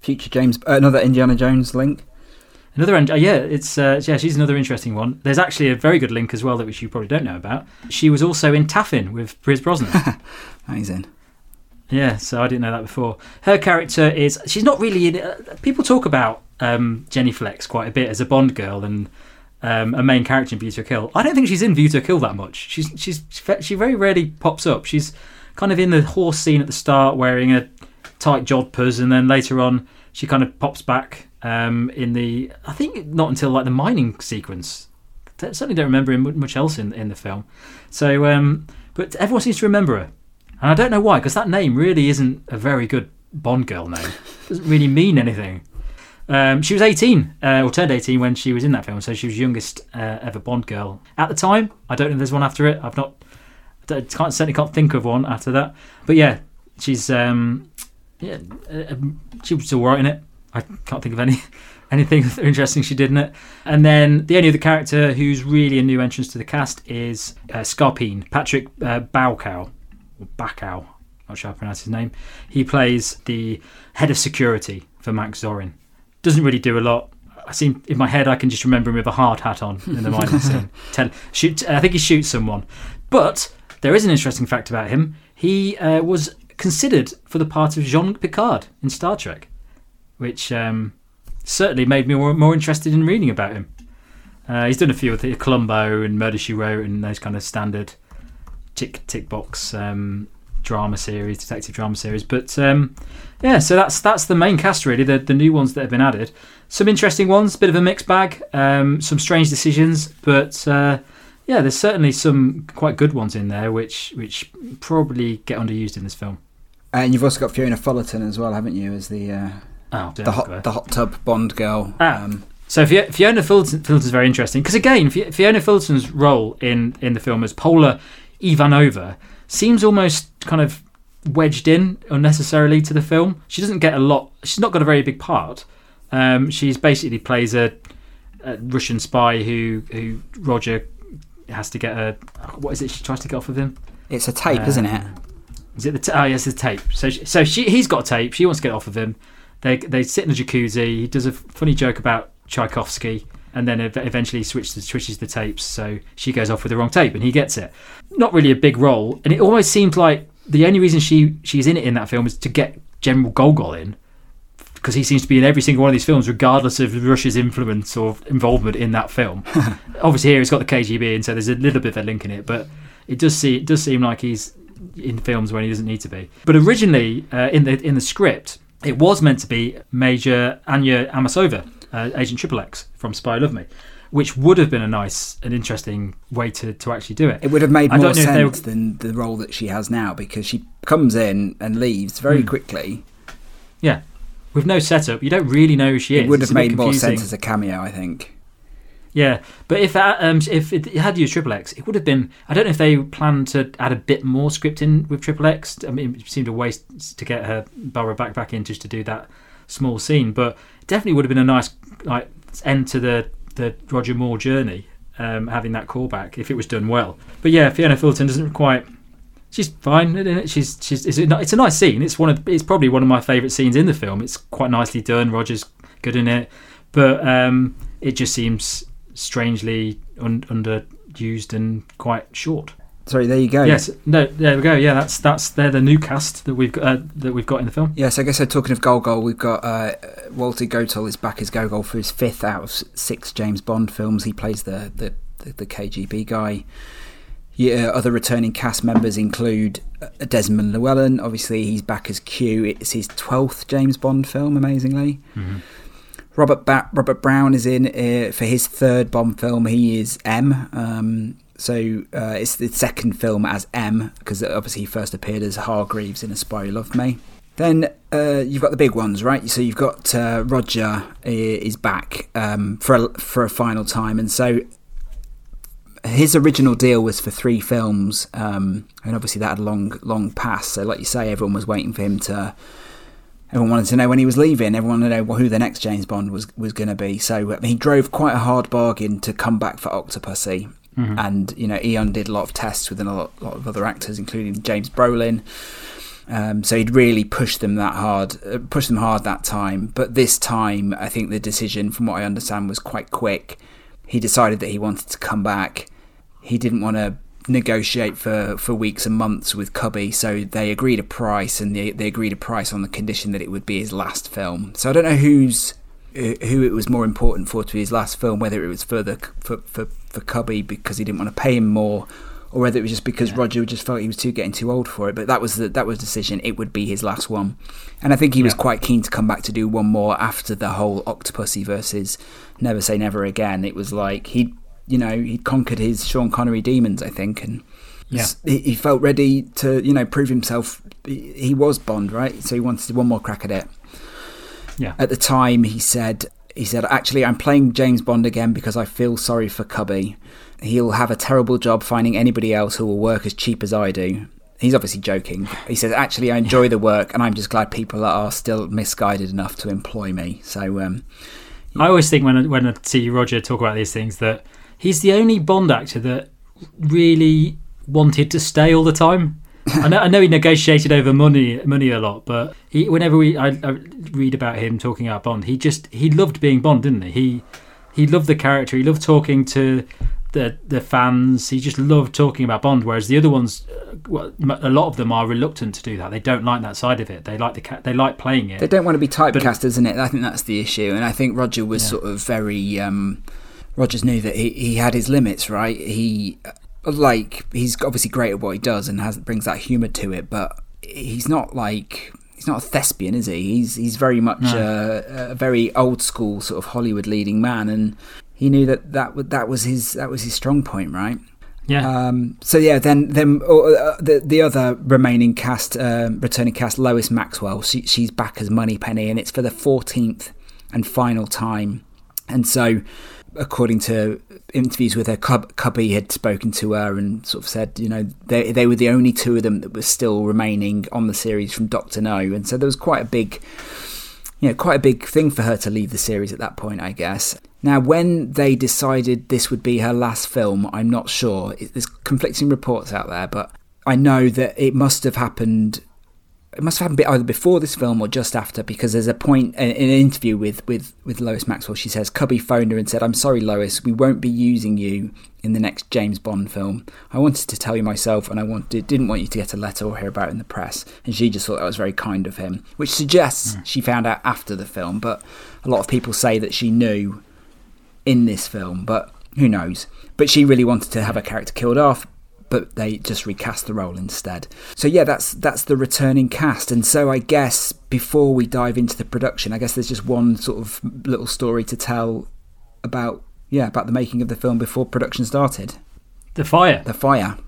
Future James, uh, another Indiana Jones link. Another, uh, yeah, it's uh, yeah, she's another interesting one. There's actually a very good link as well that which you probably don't know about. She was also in Taffin with Pierce Brosnan. Amazing. Yeah, so I didn't know that before. Her character is she's not really in. Uh, people talk about um, Jenny Flex quite a bit as a Bond girl and um, a main character in View to Kill. I don't think she's in View to Kill that much. She's she's she very rarely pops up. She's kind of in the horse scene at the start wearing a tight jodhpurs, and then later on she kind of pops back um, in the. I think not until like the mining sequence. I certainly don't remember him much else in in the film. So, um, but everyone seems to remember her, and I don't know why, because that name really isn't a very good Bond girl name. It doesn't really mean anything. Um, she was 18, uh, or turned 18 when she was in that film, so she was youngest uh, ever Bond girl at the time. I don't know if there's one after it. I've not I can't certainly can't think of one after that. But yeah, she's um, yeah, uh, um, she was all right in it. I can't think of any anything interesting she did in it. And then the only other character who's really a new entrance to the cast is uh, Scarpine, Patrick uh, Baucow, or Bacow, not sure how to pronounce his name. He plays the head of security for Max Zorin. Doesn't really do a lot. I seem in my head I can just remember him with a hard hat on in the mining scene. Tell, shoot, I think he shoots someone, but there is an interesting fact about him. He uh, was considered for the part of Jean Picard in Star Trek, which um, certainly made me more, more, interested in reading about him. Uh, he's done a few with the Columbo and Murder She Wrote and those kind of standard tick tick box um, drama series, detective drama series. But um, yeah, so that's that's the main cast really. The the new ones that have been added. Some interesting ones, a bit of a mixed bag. Um, some strange decisions, but uh, yeah, there's certainly some quite good ones in there, which which probably get underused in this film. And you've also got Fiona Fullerton as well, haven't you? As the uh, oh, the hot the hot tub Bond girl. Ah. Um, so Fiona Fullerton, is very interesting because again, Fiona Fullerton's role in in the film as Pola Ivanova seems almost kind of wedged in unnecessarily to the film. She doesn't get a lot. She's not got a very big part. Um, she's basically plays a, a Russian spy who who Roger has to get a what is it? She tries to get off of him. It's a tape, um, isn't it? Is it the t- oh yes, the tape. So she, so she he's got a tape. She wants to get off of him. They they sit in the jacuzzi. He does a funny joke about Tchaikovsky, and then eventually switches switches the tapes, so she goes off with the wrong tape, and he gets it. Not really a big role, and it almost seemed like the only reason she she's in it in that film is to get General Gogol in, because he seems to be in every single one of these films, regardless of Russia's influence or involvement in that film. Obviously, here he's got the KGB, and so there's a little bit of a link in it, but it does see it does seem like he's in films when he doesn't need to be. But originally, uh, in the in the script, it was meant to be Major Anya Amasova, uh, Agent Triple X from Spy Love Me, which would have been a nice and interesting way to, to actually do it. It would have made more don't know if they sense than the role that she has now because she comes in and leaves very Hmm. quickly. Yeah, with no setup, you don't really know who she is. It would have made more sense as a cameo, I think. Yeah, but if um, if it had used Triple X, it would have been. I don't know if they planned to add a bit more script in with Triple X. I mean, it seemed a waste to get her Barbara back back in just to do that small scene, but definitely would have been a nice like end to the the Roger Moore journey, um, having that callback if it was done well. But yeah, Fiona Fulton doesn't quite. She's fine. isn't it? She's she's it's a, it's a nice scene. It's one of it's probably one of my favourite scenes in the film. It's quite nicely done. Roger's good in it, but um, it just seems strangely un- underused and quite short. Sorry, there you go. Yes, no, there we go. Yeah, that's that's they're the new cast that we've got, uh, that we've got in the film. Yes, I guess so. Talking of Gogol, we've got uh, Walter Gotell is back as Gogol for his fifth out of six James Bond films. He plays the the, the, the KGB guy. Yeah, other returning cast members include uh, Desmond Llewelyn. Obviously, he's back as Q. It's his twelfth James Bond film, amazingly. Robert ba- Robert Brown is in uh, for his third Bond film. He is M. Um, so uh, it's the second film as M because obviously he first appeared as Hargreaves in A Spy Who Loved Me. Then uh, you've got the big ones, right? So you've got uh, Roger i- is back um, for a, for a final time, and so his original deal was for three films, um, and obviously that had long long pass. So, like you say, everyone was waiting for him to. Everyone wanted to know when he was leaving. Everyone wanted to know who the next James Bond was was going to be. So he drove quite a hard bargain to come back for Octopussy, and you know Eon did a lot of tests with a lot, lot of other actors, including James Brolin. Um, so he'd really pushed them that hard, uh, pushed them hard that time. But this time, I think the decision, from what I understand, was quite quick. He decided that he wanted to come back. He didn't want to negotiate for, for weeks and months with Cubby, so they agreed a price, and they, they agreed a price on the condition that it would be his last film. So I don't know who's uh, who it was more important for to be his last film, whether it was for the for for, for Cubby because he didn't want to pay him more, or whether it was just because Roger just felt he was too getting too old for it. But that was the that was the decision. It would be his last one, and I think he was quite keen to come back to do one more after the whole Octopussy versus Never Say Never Again. It was like he, you know, he'd conquered his Sean Connery demons, I think, and Yeah. he, he felt ready to, you know, prove himself. He he was Bond, right? So he wanted one more crack at it. Yeah, At the time, he said, he said, actually, I'm playing James Bond again because I feel sorry for Cubby. He'll have a terrible job finding anybody else who will work as cheap as I do. He's obviously joking. He says, actually, I enjoy the work, and I'm just glad people are still misguided enough to employ me. So, um, I always think when I, when I see Roger talk about these things that he's the only Bond actor that really wanted to stay all the time. I know, I know he negotiated over money money a lot, but he whenever we I, I read about him talking about Bond, he just he loved being Bond, didn't he? He he loved the character. He loved talking to the the fans. He just loved talking about Bond. Whereas the other ones, uh, well, a lot of them are reluctant to do that. They don't like that side of it. They like the ca- they like playing it. They don't want to be typecast, isn't it? I think that's the issue, and I think Roger was Yeah. sort of very. Um, Rogers knew that he, he had his limits, right? He uh, like he's obviously great at what he does and has brings that humour to it, but he's not like he's not a thespian, is he? He's he's very much a, a very old school sort of Hollywood leading man, and he knew that that that was his that was his strong point, right? yeah, Um, so yeah, then then uh, the the other remaining cast, um returning cast, Lois Maxwell, she, she's back as Moneypenny, and it's for the fourteenth and final time. And so, according to interviews with her, Cub, Cubby had spoken to her and sort of said, you know, they they were the only two of them that were still remaining on the series from Doctor No, and so there was quite a big you know, quite a big thing for her to leave the series at that point, I guess. Now, when they decided this would be her last film, I'm not sure. There's conflicting reports out there, but I know that it must have happened it must have happened either before this film or just after because there's a point in, an interview with, with, with Lois Maxwell. She says Cubby phoned her and said, "I'm sorry, Lois, we won't be using you in the next James Bond film. I wanted to tell you myself, and I wanted didn't want you to get a letter or hear about it in the press." And she just thought that was very kind of him, which suggests mm. she found out after the film. But a lot of people say that she knew in this film, but who knows? But she really wanted to have a character killed off but they just recast the role instead. So yeah, that's that's the returning cast. And so I guess before we dive into the production, I guess there's just one sort of little story to tell about yeah about the making of the film before production started. The fire. The fire.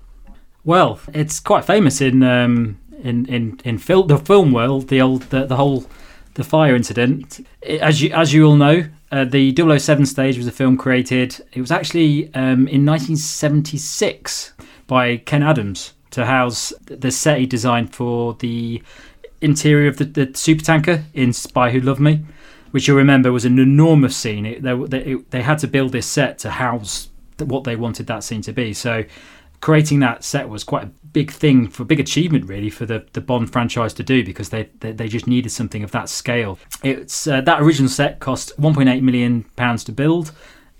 Well, it's quite famous in um, in in in fil- the film world. The old the, the whole the fire incident. As you as you all know, uh, the 007 stage was a film created. It was actually um, in 1976 by Ken Adams to house the set he designed for the interior of the, the super tanker in Spy Who Loved Me, which you'll remember was an enormous scene. It, they, it, they had to build this set to house what they wanted that scene to be. So creating that set was quite a big thing for a big achievement really for the, the Bond franchise to do because they, they, they just needed something of that scale. It's uh, that original set cost 1.8 million pounds to build.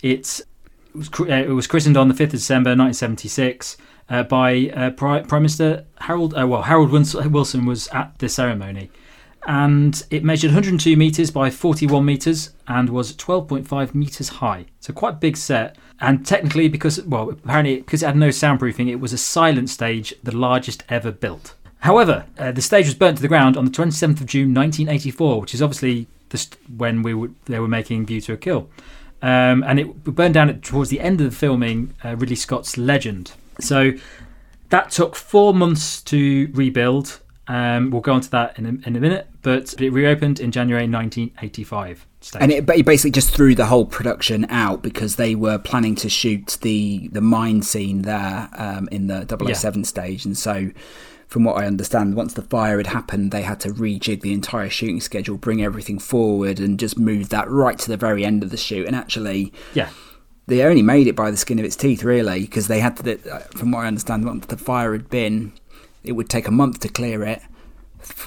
It's it was, uh, it was christened on the 5th of December 1976 uh, by uh, Prime Minister Harold. Uh, well, Harold Wilson was at the ceremony, and it measured 102 meters by 41 meters and was 12.5 meters high. So quite big set. And technically, because well, apparently because it had no soundproofing, it was a silent stage, the largest ever built. However, uh, the stage was burnt to the ground on the 27th of June 1984, which is obviously st- when we were, they were making View to a Kill. Um, and it burned down towards the end of the filming uh, Ridley Scott's Legend. So that took four months to rebuild. Um, we'll go on to that in a, in a minute, but it reopened in January 1985. Stage. And it, basically just threw the whole production out because they were planning to shoot the the mine scene there um, in the 007 yeah. stage, and so from what I understand, once the fire had happened, they had to rejig the entire shooting schedule, bring everything forward, and just move that right to the very end of the shoot. And actually, yeah, they only made it by the skin of its teeth, really, because they had to. Uh, from what I understand, once the fire had been, it would take a month to clear it.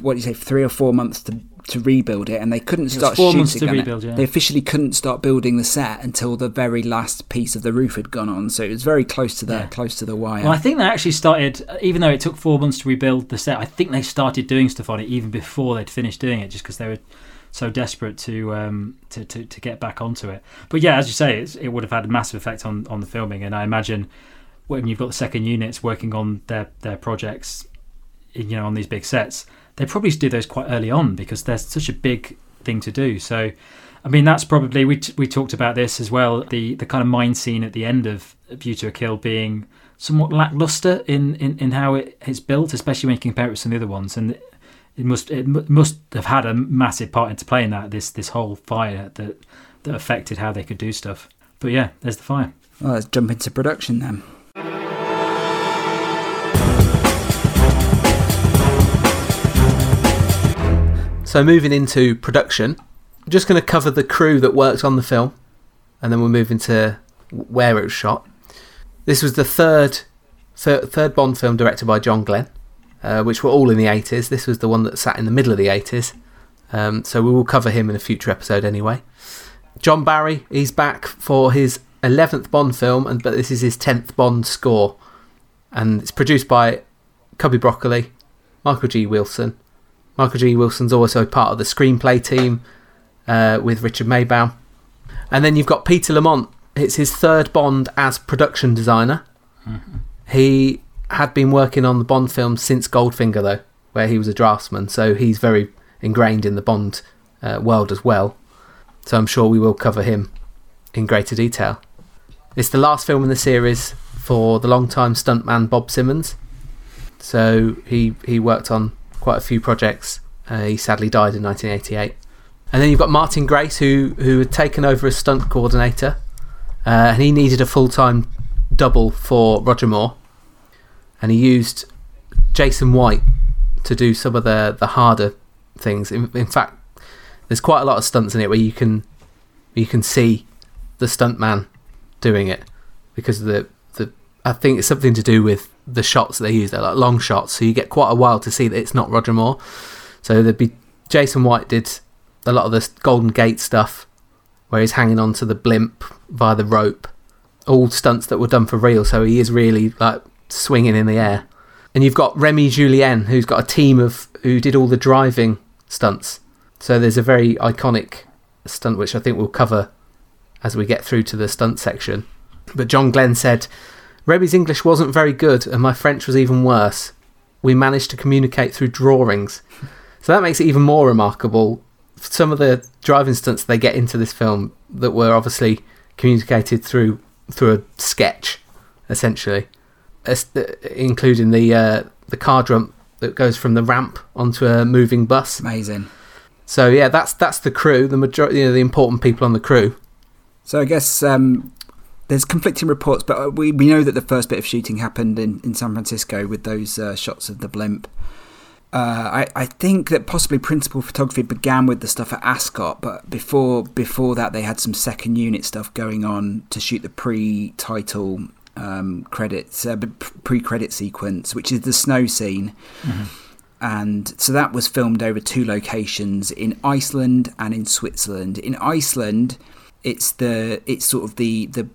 What do you say? Three or four months to to rebuild it, and they couldn't start four shooting months to rebuild, yeah. They officially couldn't start building the set until the very last piece of the roof had gone on. So it was very close to the yeah. close to the wire. Well, I think they actually started, even though it took four months to rebuild the set. I think they started doing stuff on it even before they'd finished doing it, just because they were so desperate to, um, to, to to get back onto it. But yeah, as you say, it would have had a massive effect on, on the filming, and I imagine when you've got the second units working on their their projects, you know, on these big sets, they probably do those quite early on because they're such a big thing to do. So. I mean, that's probably we t- we talked about this as well. The the kind of mine scene at the end of View to a Kill being somewhat lackluster in, in, in how it, it is built, especially when you compare it with some of the other ones. And it must it must have had a massive part into playing that this this whole fire that that affected how they could do stuff. But yeah, there's the fire. Well, let's jump into production then. So moving into production, I'm just going to cover the crew that worked on the film, and then we'll move into where it was shot. This was the third third, third Bond film directed by John Glenn uh, which were all in the 80s. This was the one that sat in the middle of the 80s. Um, so we will cover him in a future episode anyway. John Barry, he's back for his 11th Bond film, and but this is his 10th Bond score. And it's produced by Cubby Broccoli, Michael G. Wilson. Michael G. Wilson's also part of the screenplay team uh, with Richard Maibaum. And then you've got Peter Lamont. It's his third Bond as production designer. Mm-hmm. He had been working on the Bond films since Goldfinger, though, where he was a draftsman, so he's very ingrained in the Bond uh, world as well. So I'm sure we will cover him in greater detail. It's the last film in the series for the long-time stuntman Bob Simmons. So he, he worked on quite a few projects. Uh, he sadly died in 1988. And then you've got Martin Grace, who, who had taken over as stunt coordinator. Uh, and he needed a full time double for Roger Moore and he used Jason White to do some of the the harder things. In, in fact, there's quite a lot of stunts in it where you can you can see the stuntman doing it because the the I think it's something to do with the shots they use. They're like long shots, so you get quite a while to see that it's not Roger Moore. So there'd be Jason White did a lot of the Golden Gate stuff, where he's hanging onto the blimp via the rope. All stunts that were done for real, so he is really like swinging in the air. And you've got Remy Julienne, who's got a team of who did all the driving stunts. So there's a very iconic stunt which I think we'll cover as we get through to the stunt section. But John Glenn said, Remy's English wasn't very good and my French was even worse. We managed to communicate through drawings. So that makes it even more remarkable. Some of the driving stunts they get into this film that were obviously communicated through through a sketch, essentially, including the uh, the car jump that goes from the ramp onto a moving bus. Amazing. So yeah, that's that's the crew, the majority, you know, the important people on the crew. So I guess um, there's conflicting reports, but uh, we, we know that the first bit of shooting happened in, in San Francisco with those uh, shots of the blimp. Uh, I, I think that possibly principal photography began with the stuff at Ascot, but before before that they had some second unit stuff going on to shoot the pre-title um, credits, uh, pre-credit sequence, which is the snow scene. Mm-hmm and so that was filmed over two locations in Iceland and in Switzerland. In Iceland, it's the it's sort of the the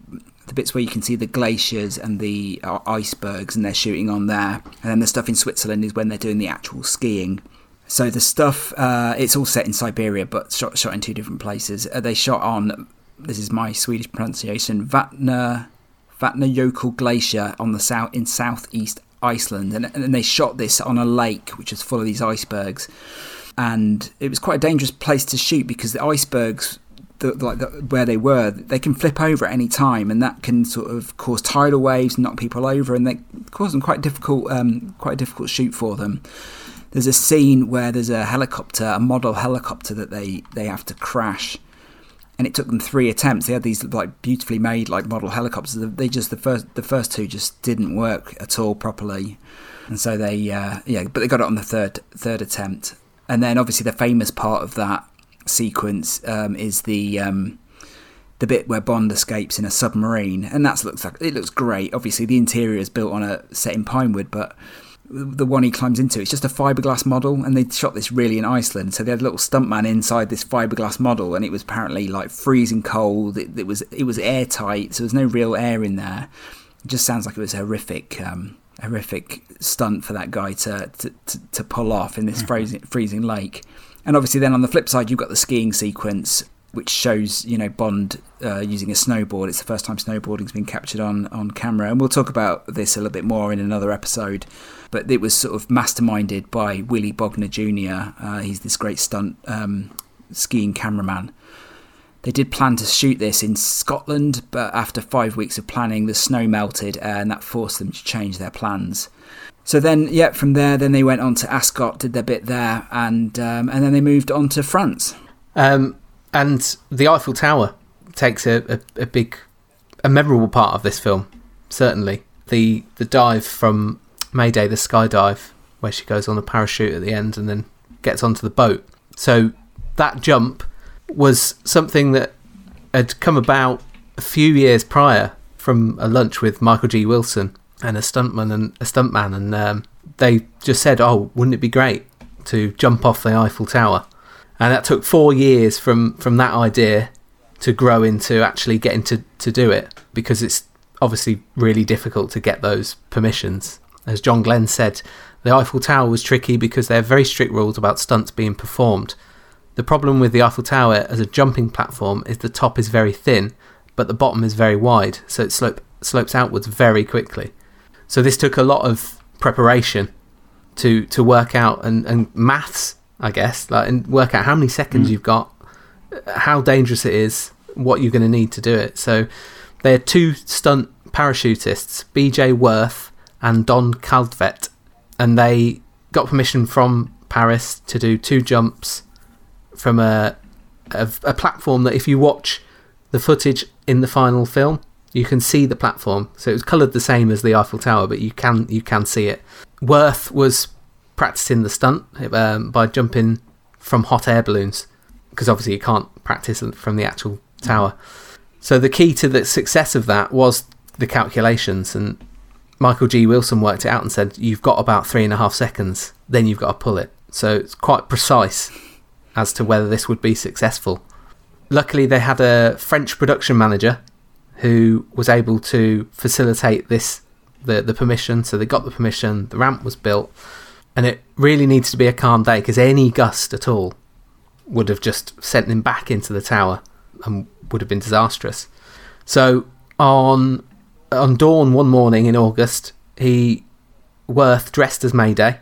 the bits where you can see the glaciers and the uh, icebergs, and they're shooting on there. And then the stuff in Switzerland is when they're doing the actual skiing. So the stuff uh, it's all set in Siberia, but shot shot in two different places. Uh, they shot on this is my Swedish pronunciation Vatna Vatnajökull Glacier on the south in southeast Iceland, and, and they shot this on a lake which was full of these icebergs, and it was quite a dangerous place to shoot because the icebergs. The, like the, where they were, they can flip over at any time, and that can sort of cause tidal waves, knock people over, and they cause them quite difficult, um, quite a difficult shoot for them. There's a scene where there's a helicopter, a model helicopter that they they have to crash, and it took them three attempts. They had these like beautifully made like model helicopters. They just the first the first two just didn't work at all properly, and so they uh, yeah, but they got it on the third third attempt. And then obviously the famous part of that sequence um, is the um, the bit where Bond escapes in a submarine, and that looks like it looks great. Obviously the interior is built on a set in Pinewood, but the one he climbs into. It's just a fiberglass model, and they shot this really in Iceland. So they had a little stuntman inside this fiberglass model, and it was apparently like freezing cold. It, it was it was airtight, so there's no real air in there. It just sounds like it was a horrific, um, horrific stunt for that guy to to, to, to pull off in this mm-hmm. freezing freezing lake. And obviously, then on the flip side, you've got the skiing sequence, which shows you know Bond uh, using a snowboard. It's the first time snowboarding's been captured on on camera, and we'll talk about this a little bit more in another episode but it was sort of masterminded by Willy Bogner Jr. Uh, he's this great stunt um, skiing cameraman. They did plan to shoot this in Scotland, but after five weeks of planning, the snow melted uh, and that forced them to change their plans. So then, yeah, from there, then they went on to Ascot, did their bit there, and um, and then they moved on to France. Um, and the Eiffel Tower takes a, a, a big, a memorable part of this film. Certainly, the the dive from Mayday, the skydive, where she goes on a parachute at the end and then gets onto the boat. So that jump was something that had come about a few years prior from a lunch with Michael G. Wilson and a stuntman and a stuntman, and um, they just said, "Oh, wouldn't it be great to jump off the Eiffel Tower?" And that took four years from from that idea to grow into actually getting to to do it because it's obviously really difficult to get those permissions as John Glenn said, the Eiffel Tower was tricky because they have very strict rules about stunts being performed. The problem with the Eiffel Tower as a jumping platform is the top is very thin, but the bottom is very wide, so it slope, slopes outwards very quickly. So this took a lot of preparation to to work out and, and maths, I guess, like and work out how many seconds mm. you've got, how dangerous it is, what you're going to need to do it. So there are two stunt parachutists, BJ Worth and Don Calvedt, and they got permission from Paris to do two jumps from a, a, a platform that if you watch the footage in the final film, you can see the platform. So it was coloured the same as the Eiffel Tower, but you can you can see it. Worth was practicing the stunt um, by jumping from hot air balloons because obviously you can't practice from the actual tower. So the key to the success of that was the calculations, and Michael G. Wilson worked it out and said, You've got about three and a half seconds, then you've got to pull it. So it's quite precise as to whether this would be successful. Luckily, they had a French production manager who was able to facilitate this the, the permission. So they got the permission, the ramp was built, and it really needs to be a calm day because any gust at all would have just sent him back into the tower and would have been disastrous. So on on dawn one morning in August, he Worth dressed as Mayday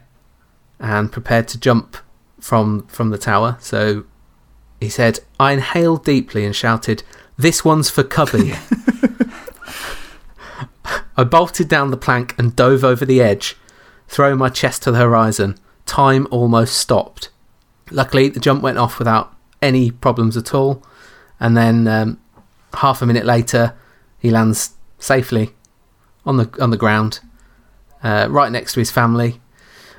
and prepared to jump from from the tower. So he said, "I inhaled deeply and shouted, "This one's for Cubby." I bolted down the plank and dove over the edge, throwing my chest to the horizon. Time almost stopped. Luckily, the jump went off without any problems at all. And then um, half a minute later, he lands safely on the on the ground, uh, right next to his family.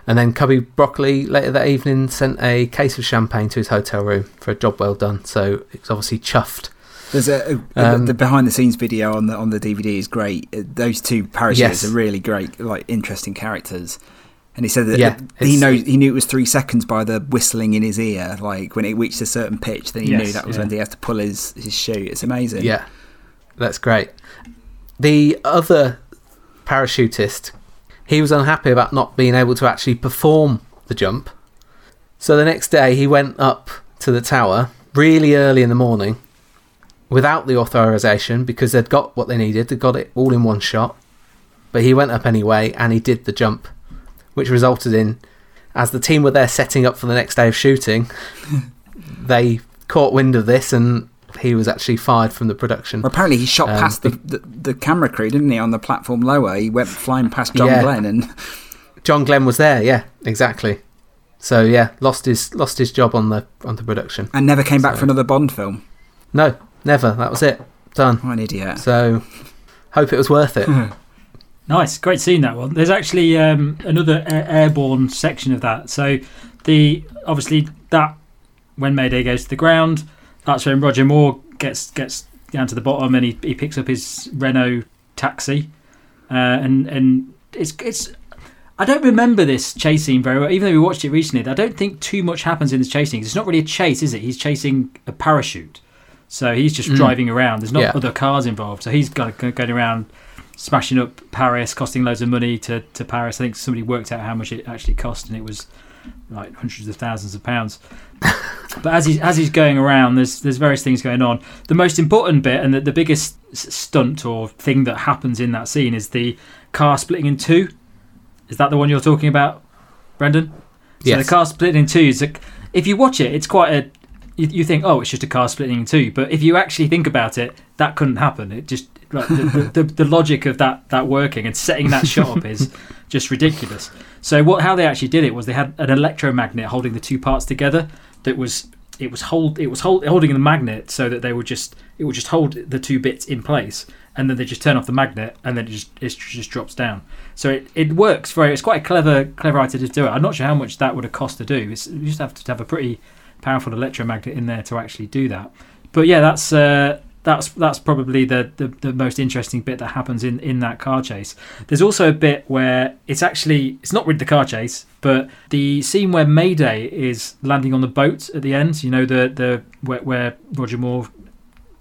And then Cubby Broccoli later that evening sent a case of champagne to his hotel room for a job well done. So it's obviously chuffed. There's a, a um, the behind the scenes video on the on the DVD is great. Uh, those two parachutists yes. are really great, like interesting characters. And he said that yeah, he knows he knew it was three seconds by the whistling in his ear. Like when it reached a certain pitch, then he yes, knew that was yeah. when he had to pull his his chute. It's amazing. Yeah, that's great. The other parachutist, he was unhappy about not being able to actually perform the jump. So the next day, he went up to the tower really early in the morning without the authorization because they'd got what they needed. They got it all in one shot. But he went up anyway and he did the jump which resulted in, as the team were there setting up for the next day of shooting, they caught wind of this and he was actually fired from the production. Well, apparently, he shot um, past the, the, the, camera crew, didn't he, on the platform lower? He went flying past John yeah. Glenn and. John Glenn was there, yeah, exactly. So yeah, lost his lost his job on the on the production and never came back for another Bond film. No, never. That was it. Done. What an idiot. So hope it was worth it. Nice, great scene that one. There's actually um, another airborne section of that. So the obviously that when Mayday goes to the ground, that's when Roger Moore gets gets down to the bottom and he, he picks up his Renault taxi, uh, and and it's it's. I don't remember this chase scene very well, even though we watched it recently. I don't think too much happens in this chase scene. It's not really a chase, is it? He's chasing a parachute, so he's just mm. driving around. There's not yeah. other cars involved, so he's got going around smashing up Paris, costing loads of money to, to Paris. I think somebody worked out how much it actually cost, and it was like hundreds of thousands of pounds. but as he's as he's going around, there's there's various things going on. The most important bit and the, the biggest stunt or thing that happens in that scene is the car splitting in two. Is that the one you're talking about, Brendan? So yes. the car splitting in two is a, if you watch it, it's quite a you, you think oh it's just a car splitting in two, but if you actually think about it, that couldn't happen. It just like the, the, the, logic of that that working and setting that shot up is just ridiculous. So what how they actually did it was they had an electromagnet holding the two parts together that was it was hold it was hold, holding the magnet so that they would just it would just hold the two bits in place and then they just turn off the magnet and then it just it just drops down. So it, it works very it's quite a clever clever idea to do it. I'm not sure how much that would have cost to do. It's, you just have to have a pretty powerful electromagnet in there to actually do that. But yeah, that's uh, that's that's probably the, the, the, most interesting bit that happens in, in that car chase. There's also a bit where it's actually it's not really the car chase, but the scene where Mayday is landing on the boat at the end. You know the the where, where Roger Moore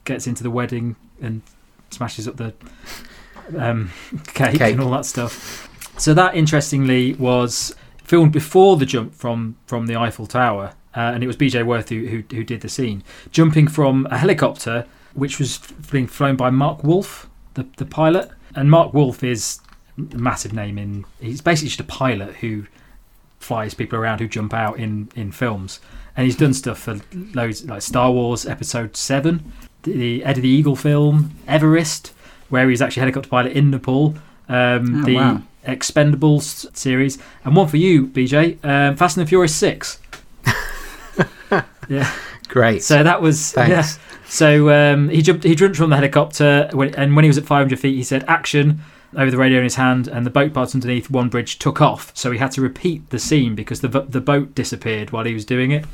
gets into the wedding and smashes up the um, cake, cake and all that stuff. So that interestingly was filmed before the jump from from the Eiffel Tower. Uh, and it was BJ Worth who, who, who did the scene, jumping from a helicopter which was being flown by Marc Wolff, the, the pilot. And Marc Wolff is a massive name in. He's basically just a pilot who flies people around who jump out in, in films. And he's done stuff for loads like Star Wars Episode 7, the Eddie the Eagle film, Everest, where he's actually a helicopter pilot in Nepal, um, oh, the wow. Expendables series, and one for you, BJ, um, Fast and the Furious 6. yeah. Great. So that was Thanks. yeah. So um, he jumped. He jumped from the helicopter, and when he was at 500 feet, he said "action" over the radio in his hand, and the boat parts underneath one bridge took off. So he had to repeat the scene because the the boat disappeared while he was doing it.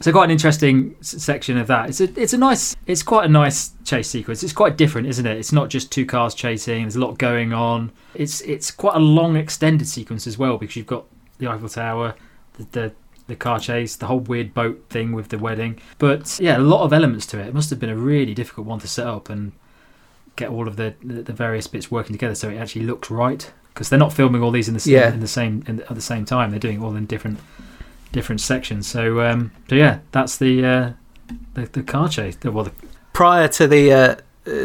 so quite an interesting section of that. It's a it's a nice it's quite a nice chase sequence. It's quite different, isn't it? It's not just two cars chasing. There's a lot going on. It's it's quite a long extended sequence as well because you've got the Eiffel Tower, the the, the car chase, the whole weird boat thing with the wedding. But yeah, a lot of elements to it. It must have been a really difficult one to set up and get all of the the, various bits working together so it actually looks right. Because they're not filming all these in the same, Yeah. in the same in the, at the same time. They're doing it all in different different sections. So um, so yeah, that's the uh, the, the car chase. The, well, the, prior to the uh,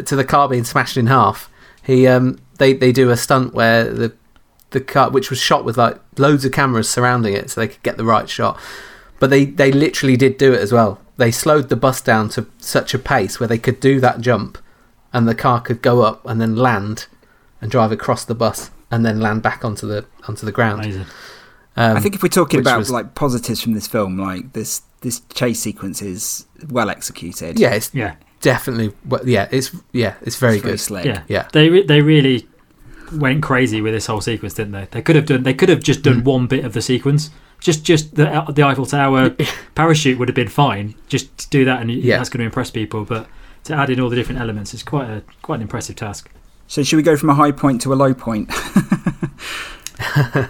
to the car being smashed in half, he um they they do a stunt where the the car which was shot with like loads of cameras surrounding it so they could get the right shot. But they they literally did do it as well. They slowed the bus down to such a pace where they could do that jump and the car could go up and then land and drive across the bus and then land back onto the onto the ground. Um, I think if we're talking about was- like positives from this film, like this this chase sequence is well executed. yeah, it's Yeah, definitely well, yeah, it's yeah, it's very It's very good. slick. yeah, Yeah. They re- they really went crazy with this whole sequence, didn't they? They could have done they could have just done Mm. one bit of the sequence. Just just the the Eiffel Tower parachute would have been fine. Just do that, and Yeah. that's going to impress people. But to add in all the different elements is quite a quite an impressive task. So should we go from a high point to a low point?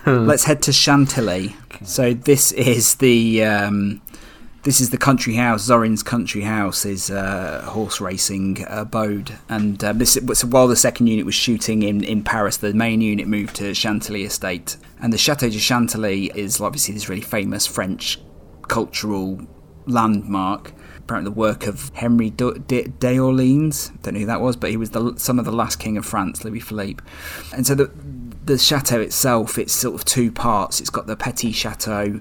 Let's head to Chantilly. So this is the um, this is the country house. Zorin's country house is uh, horse racing abode, and uh, this so while the second unit was shooting in, in Paris, the main unit moved to Chantilly estate, and the Chateau de Chantilly is obviously this really famous French cultural landmark. Apparently, the work of Henry d'Orleans. Don't know who that was, but he was the son of the last king of France, Louis Philippe. And so the the chateau itself, it's sort of two parts. It's got the Petit Chateau,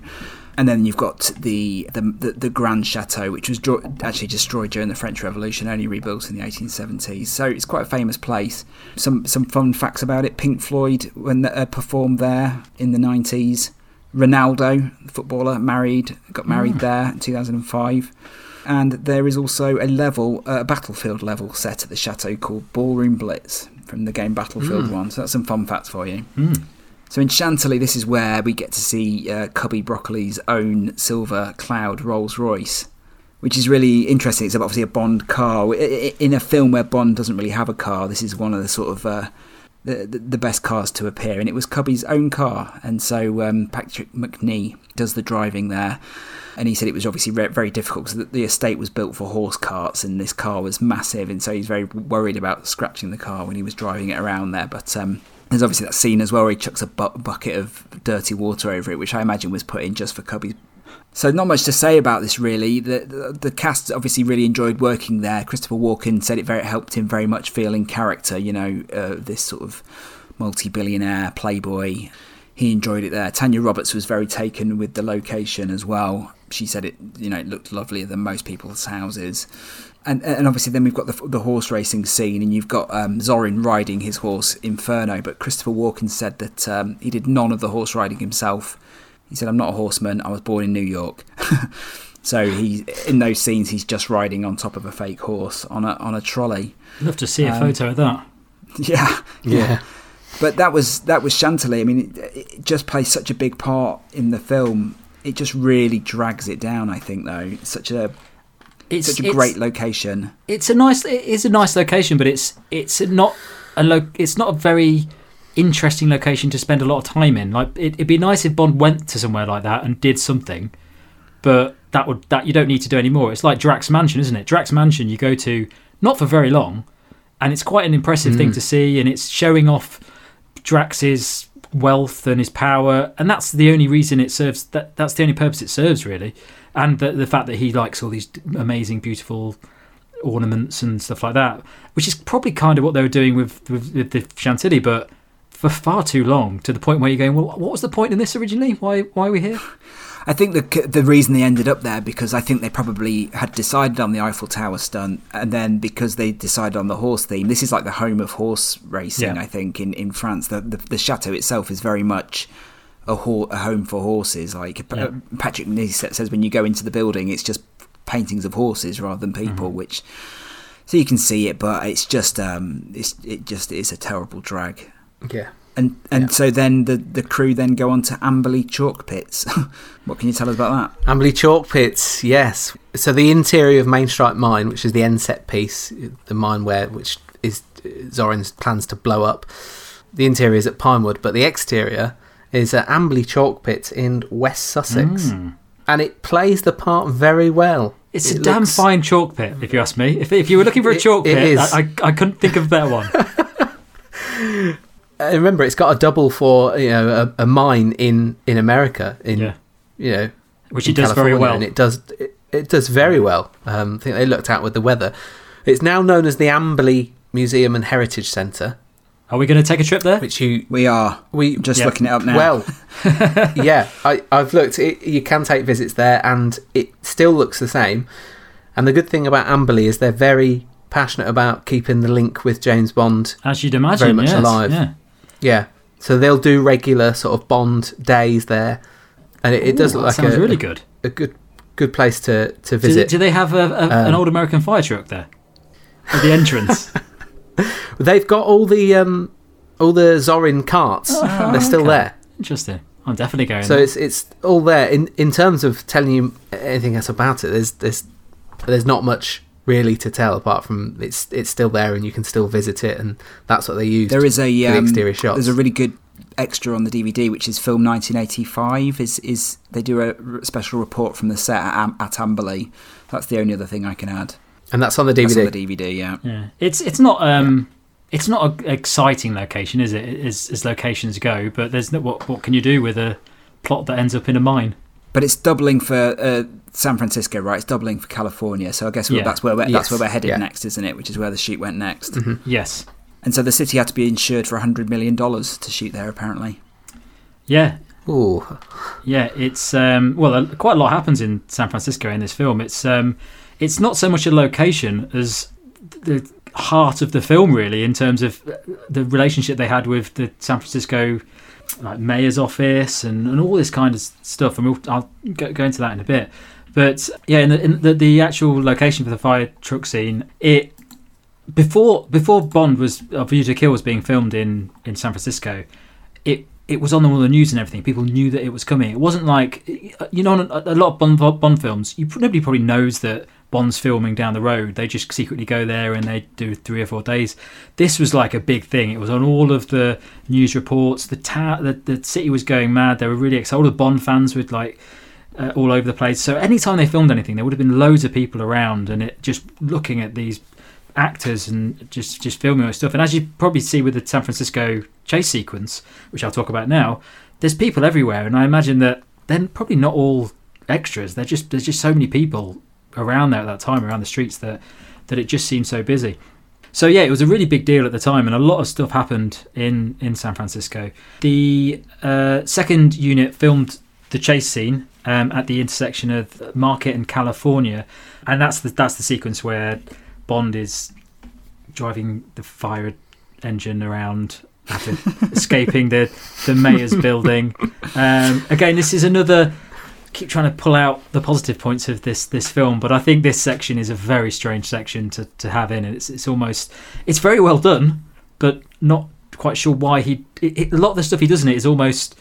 and then you've got the the, the, the Grand Chateau, which was dro- actually destroyed during the French Revolution, only rebuilt in the 1870s. So it's quite a famous place. Some some fun facts about it: Pink Floyd, when they, uh, performed there in the 90s. Ronaldo, the footballer, married, got married there in 2005. And there is also a level, a battlefield level set at the chateau called Ballroom Blitz from the game Battlefield Mm. 1. So that's some fun facts for you. Mm. So in Chantilly, this is where we get to see uh, Cubby Broccoli's own Silver Cloud Rolls Royce, which is really interesting. It's obviously a Bond car. In a film where Bond doesn't really have a car, this is one of the sort of uh, the, the best cars to appear. And it was Cubby's own car, and so um, Patrick Macnee does the driving there. And he said it was obviously very difficult because the, the estate was built for horse carts, and this car was massive, and so he's very worried about scratching the car when he was driving it around there. But um, there's obviously that scene as well where he chucks a bu- bucket of dirty water over it, which I imagine was put in just for Cubby. So not much to say about this really. The, the the cast obviously really enjoyed working there. Christopher Walken said it very helped him very much feel in character. You know, uh, this sort of multi-billionaire playboy. He enjoyed it there. Tanya Roberts was very taken with the location as well. She said it, you know, it looked lovelier than most people's houses. And, and obviously then we've got the, the horse racing scene and you've got um, Zorin riding his horse Inferno but Christopher Walken said that um, he did none of the horse riding himself. He said I'm not a horseman. I was born in New York. So he in those scenes he's just riding on top of a fake horse on a, on a trolley. Love to see a Um, photo of that. yeah. Yeah. but that was that was Chantilly. I mean it, it just plays such a big part in the film. It just really drags it down I think though. It's such a It's such a it's- great location. It's a nice it is a nice location but it's it's not a lo- it's not a very interesting location to spend a lot of time in. Like it, it'd be nice if bond went to somewhere like that and did something but that would that you don't need to do anymore. It's like drax mansion isn't it? Drax mansion you go to not for very long and it's quite an impressive thing Mm. to see and it's showing off drax's wealth and his power and that's the only reason it serves that that's the only purpose it serves really and the, the fact that he likes all these amazing beautiful ornaments and stuff like that, which is probably kind of what they were doing with, with, with the Chantilly, but for far too long to the point where you're going, well, what was the point in this originally? Why why are we here? I think the the reason they ended up there because I think they probably had decided on the Eiffel Tower stunt, and then because they decided on the horse theme. This is like the home of horse racing. Yeah. I think in, in France, the, the the chateau itself is very much a, ho- a home for horses. Like Yeah. Patrick Macnee says, when you go into the building, it's just paintings of horses rather than people, Mhm. which so you can see it, but it's just um, it's it just is a terrible drag. Yeah. And and Yeah. so then the, the crew then go on to Amberley chalk pits. what can you tell us about that? Amberley chalk pits, yes. So the interior of Mainstrike Mine, which is the end set piece, the mine where which is Zorin's plans to blow up. The interior is at Pinewood, but the exterior is at Amberley chalk pit in West Sussex, Mm. and it plays the part very well. It's It a damn looks- fine chalk pit, if you ask me. If, if you were looking for a chalk it pit, is. I, I, I couldn't think of a better one. Remember, it's got a double for you know a, a mine in in America in yeah, you know which it does very well. and it does it, it does very well. Um, I think they looked at with the weather. It's now known as the Amberley Museum and Heritage Centre, Are we going to take a trip there? which you We are we just Yeah. looking it up now. well, yeah, I, I've looked. It, you can take visits there, and it still looks the same. And the good thing about Amberley is they're very passionate about keeping the link with James Bond. As you'd imagine, Very much yes, alive. Yeah. Yeah, so they'll do regular sort of Bond days there, and it, it does look that like sounds a, really good. a good good place to to visit. do they have a, a, an Um, old American fire truck there at the entrance? They've got all the um, all the Zorin carts. Oh, They're still okay. there. Interesting. I'm definitely going. So there. it's it's all there. In in terms of telling you anything else about it, there's there's there's not much really to tell apart from it's it's still there and you can still visit it and that's what they use. there is a for the um, exterior shots. there's a really good extra on the DVD, which is film 1985. Is is they do a special report from the set at, at Amberley. That's the only other thing I can add. And that's on the That's DVD. on the DVD. Yeah. yeah. It's it's not um it's not an exciting location, is it? As, as locations go, but there's no, what what can you do with a plot that ends up in a mine? But it's doubling for uh, San Francisco, right? It's doubling for California. So I guess Yeah. that's where we're, Yes, that's where we're headed yeah. next, isn't it? Which is where the shoot went next. Mhm. Yes. And so the city had to be insured for hundred million dollars to shoot there. Apparently, Yeah, Ooh, Yeah, it's um, well, quite a lot happens in San Francisco in this film. It's um, it's not so much a location as the heart of the film, really, in terms of the relationship they had with the San Francisco like mayor's office and, and all this kind of stuff. And we'll, I'll go, go into that in a bit. But yeah, in the, in the the actual location for the fire truck scene, it before before Bond was uh, View to Kill was being filmed in in San Francisco, it it was on all the news and everything. People knew that it was coming. It wasn't like you know, a, a lot of Bond Bond films, you nobody probably knows that Bond's filming down the road. They just secretly go there and they do three or four days. This was like a big thing. It was on all of the news reports. The ta- the, the city was going mad. They were really excited. All the Bond fans would like uh, all over the place. So anytime they filmed anything, there would have been loads of people around, and it just looking at these actors and just just filming all stuff. And as you probably see with the San Francisco chase sequence, which I'll talk about now, there's people everywhere, and I imagine that they're probably not all extras. They're just there's just so many people around there at that time around the streets that that it just seemed so busy. So yeah, it was a really big deal at the time, and a lot of stuff happened in in San Francisco. The uh, second unit filmed the chase scene um, at the intersection of Market and California, and that's the that's the sequence where Bond is driving the fire engine around after escaping the the mayor's building. Um, again, this is another. Keep trying to pull out the positive points of this this film, but I think this section is a very strange section to, to have in. It's it's almost it's very well done, but not quite sure why he. It, it, a lot of the stuff he does in it is almost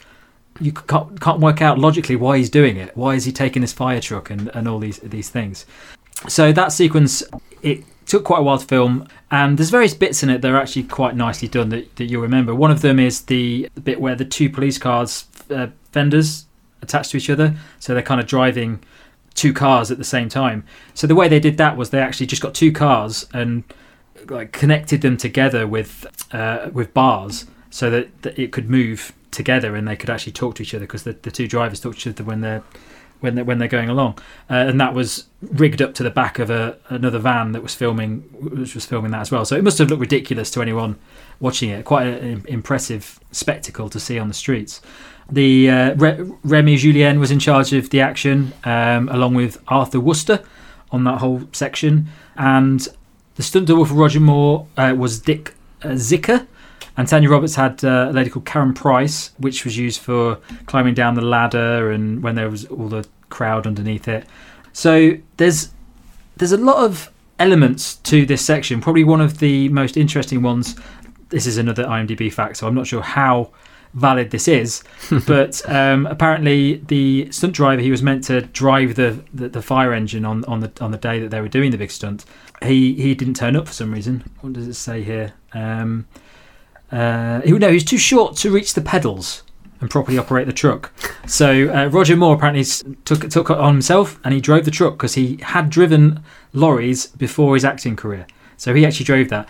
you can't can't work out logically why he's doing it. Why is he taking this fire truck and, and all these these things? So that sequence it took quite a while to film, and there's various bits in it that are actually quite nicely done that, that you'll remember. One of them is the bit where the two police cars uh, fenders attached to each other, so they're kind of driving two cars at the same time. So the way they did that was they actually just got two cars and like connected them together with uh, with bars so that, that it could move together and they could actually talk to each other because the, the two drivers talk to each other when they're when they're, when they're going along, uh, and that was rigged up to the back of a another van that was filming, which was filming that as well. So it must have looked ridiculous to anyone watching it. Quite an impressive spectacle to see on the streets. The uh, Re- Remy Julienne was in charge of the action, um, along with Arthur Wooster on that whole section, and the stunt double for Roger Moore uh, was Dick uh, Ziker. And Tanya Roberts had uh, a lady called Karen Price, which was used for climbing down the ladder and when there was all the crowd underneath it. So there's there's a lot of elements to this section. Probably one of the most interesting ones this is another IMDb fact, so I'm not sure how valid this is, but um, apparently the stunt driver he was meant to drive the, the, the, fire engine on, on the on the day that they were doing the big stunt. He he didn't turn up for some reason. What does it say here? Um, uh, he, no, he was too short to reach the pedals and properly operate the truck. So uh, Roger Moore apparently took took it on himself and he drove the truck because he had driven lorries before his acting career. So he actually drove that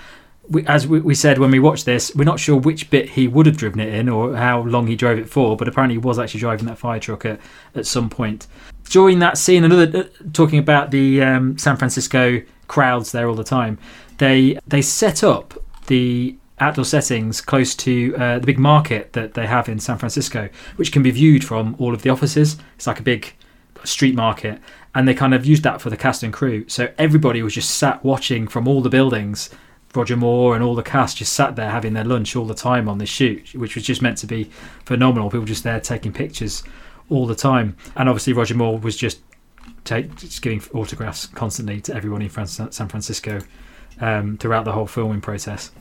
we, as we, we, said when we watched this, we're not sure which bit he would have driven it in or how long he drove it for, but apparently he was actually driving that fire truck at, at some point. During that scene, another uh, talking about the um, San Francisco crowds there all the time, they they set up the outdoor settings close to uh, the big market that they have in San Francisco, which can be viewed from all of the offices. It's like a big street market, and they kind of used that for the cast and crew. So everybody was just sat watching from all the buildings Roger Moore and all the cast just sat there having their lunch all the time on this shoot, which was just meant to be phenomenal. People just there taking pictures all the time, and obviously Roger Moore was just take, just giving autographs constantly to everyone in San Francisco um, throughout the whole filming process.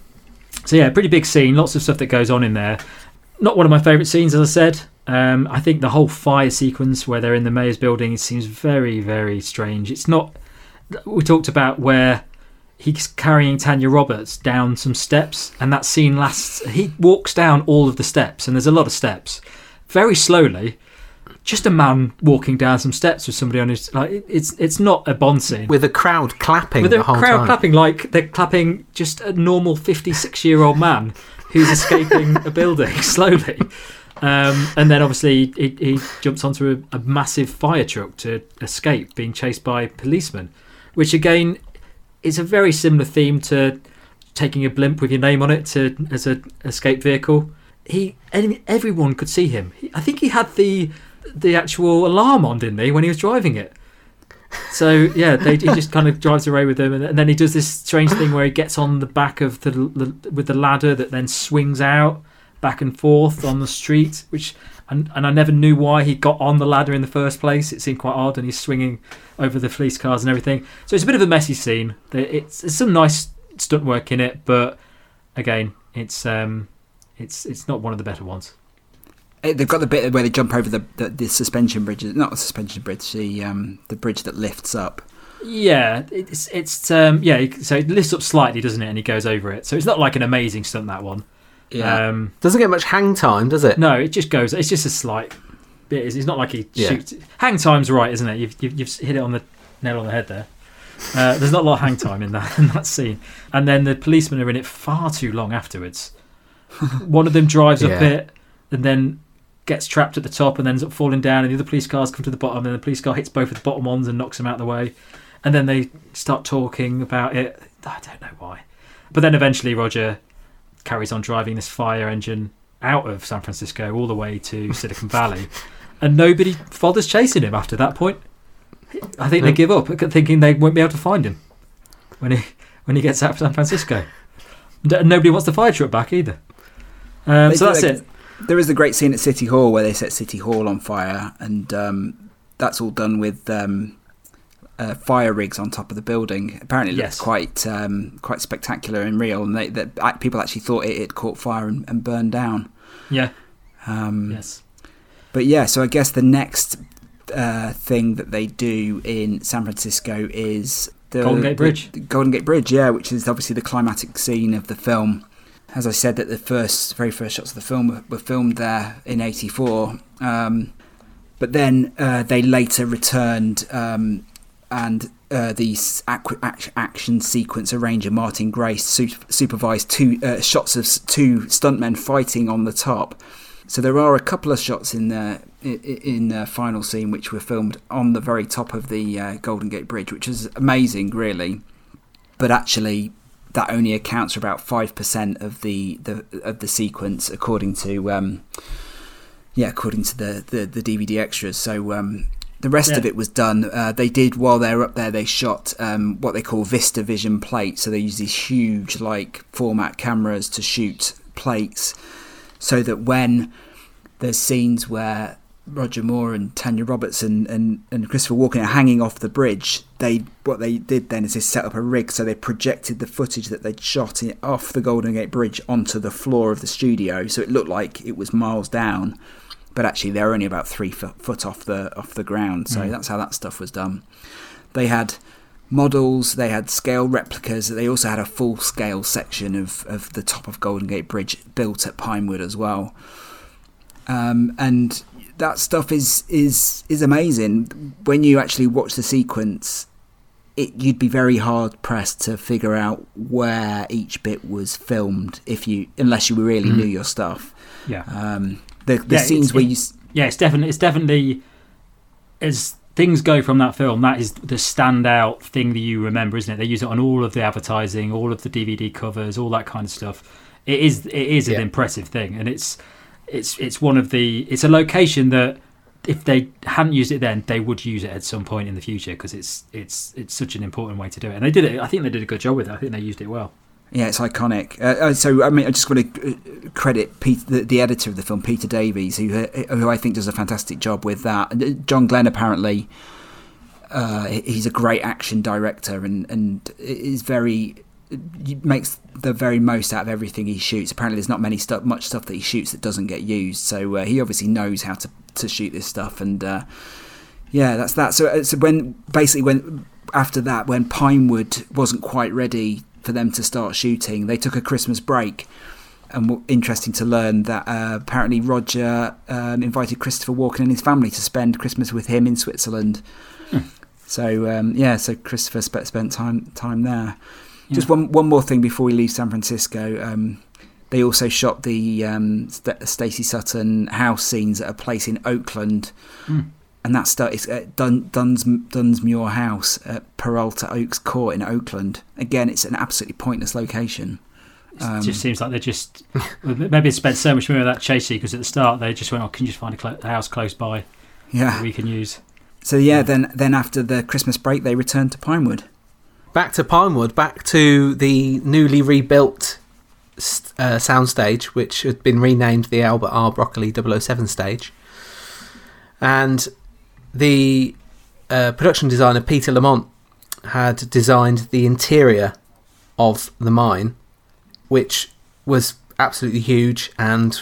So yeah, pretty big scene, lots of stuff that goes on in there. Not one of my favourite scenes, as I said. Um, I think the whole fire sequence where they're in the mayor's building seems very, very strange. It's not. We talked about where he's carrying Tanya Roberts down some steps, and that scene lasts. He walks down all of the steps, and there's a lot of steps, very slowly. Just a man walking down some steps with somebody on his like it's it's not a Bond scene with a crowd clapping with a crowd time. clapping like they're clapping just a normal fifty six year old man who's escaping a building slowly. Um, and then obviously he, he jumps onto a, a, massive fire truck to escape, being chased by policemen, which again it's a very similar theme to taking a blimp with your name on it to as an escape vehicle. He everyone could see him. I think he had the the actual alarm on, didn't he, when he was driving it? So yeah, they, he just kind of drives away with them, and, and, then he does this strange thing where he gets on the back of the, the with the ladder that then swings out back and forth on the street, which and, and I never knew why he got on the ladder in the first place. It seemed quite odd, and he's swinging over the police cars and everything. So it's a bit of a messy scene. It's, it's some nice stunt work in it, but again, it's um, it's it's not one of the better ones. Eh, they've got the bit where they jump over the, the, the suspension bridge, not the suspension bridge, the um, the bridge that lifts up. Yeah, it's it's um, yeah. So it lifts up slightly, doesn't it? And he goes over it. So it's not like an amazing stunt that one. Yeah. Um, Doesn't get much hang time, does it? No, it just goes. It's just a slight bit. It's not like he yeah. shoots. Hang time's right, isn't it? You've, you've, you've hit it on the nail on the head there. Uh, there's not a lot of hang time in that in that scene, and then the policemen are in it far too long afterwards. One of them drives yeah. up it, and then gets trapped at the top, and then ends up falling down. And the other police cars come to the bottom, and the police car hits both of the bottom ones and knocks them out of the way. And then they start talking about it. I don't know why, but then eventually Roger carries on driving this fire engine out of San Francisco all the way to Silicon Valley, and nobody bothers chasing him after that point. I think they give up, thinking they won't be able to find him when he when he gets out of San Francisco. And nobody wants the fire truck back either. Um, so that's it. There is a great scene at City Hall where they set City Hall on fire, and um, that's all done with um, uh, fire rigs on top of the building. Apparently, it yes. looked quite um, quite spectacular and real, and they, that people actually thought it caught fire and, and burned down. Yeah. Um, yes. But yeah, so I guess the next uh, thing that they do in San Francisco is the Golden Gate Bridge. The, the Golden Gate Bridge, yeah, which is obviously the climatic scene of the film. As I said, that the first, very first shots of the film were, were filmed there in '84. Um, but then uh, they later returned um, and uh, the action sequence arranger Martin Grace supervised two uh, shots of two stuntmen fighting on the top. So there are a couple of shots in the in the final scene which were filmed on the very top of the uh, Golden Gate Bridge, which is amazing, really. But actually, that only accounts for about five percent of the, the of the sequence, according to um, yeah, according to the, the, the DVD extras. So um, the rest yeah. of it was done. Uh, they did while they were up there. They shot um, what they call Vista Vision plates. So they use these huge like format cameras to shoot plates, so that when there's scenes where Roger Moore and Tanya Roberts and, and, and Christopher Walken are hanging off the bridge, they what they did then is they set up a rig, so they projected the footage that they'd shot off the Golden Gate Bridge onto the floor of the studio, so it looked like it was miles down, but actually they're only about three foot, off the off the ground. So Mm. that's how that stuff was done. They had models, they had scale replicas, they also had a full scale section of, of the top of Golden Gate Bridge built at Pinewood as well. Um, and that stuff is is is amazing. When you actually watch the sequence, it you'd be very hard pressed to figure out where each bit was filmed if you unless you really Mhm. knew your stuff. Yeah. Um, the the Yeah, scenes where it- you s- yeah, it's definitely it's definitely as things go from that film. That is the standout thing that you remember, isn't it? They use it on all of the advertising, all of the DVD covers, all that kind of stuff. It is it is Yeah. an impressive thing, and it's it's it's one of the it's a location that if they hadn't used it then, they would use it at some point in the future because it's it's it's such an important way to do it. And they did it. I think they did a good job with it. I think they used it well. Yeah, it's iconic. Uh, uh, so, I mean, I just want to uh, credit Pete, the, the editor of the film, Peter Davies, who uh, who I think does a fantastic job with that. John Glenn apparently, uh, he's a great action director and and is very makes the very most out of everything he shoots. Apparently, there's not many stuff, much stuff that he shoots that doesn't get used. So uh, he obviously knows how to to shoot this stuff. And yeah, that's that. So, so when basically when after that, when Pinewood wasn't quite ready for them to start shooting, they took a Christmas break. And interesting to learn that uh, apparently Roger um, invited Christopher Walken and his family to spend Christmas with him in Switzerland. So um, yeah, so Christopher sp- spent time time there. Just one one more thing before we leave San Francisco. Um, they also shot the um, St- Stacey Sutton house scenes at a place in Oakland, Mm. And that stuff is at Dun- Duns Dunsmuir House at Peralta Oaks Court in Oakland. Again, it's an absolutely pointless location. It Um, just seems like they just maybe they spent so much money on that chasey because at the start. They just went, "Oh, can you just find a, clo- a house close by Yeah. that we can use?" So yeah, then then after the Christmas break, they returned to Pinewood. Back to Pinewood, back to the newly rebuilt s- uh, soundstage, which had been renamed the Albert R. Broccoli 007 stage. And the uh, production designer Peter Lamont had designed the interior of the mine, which was absolutely huge and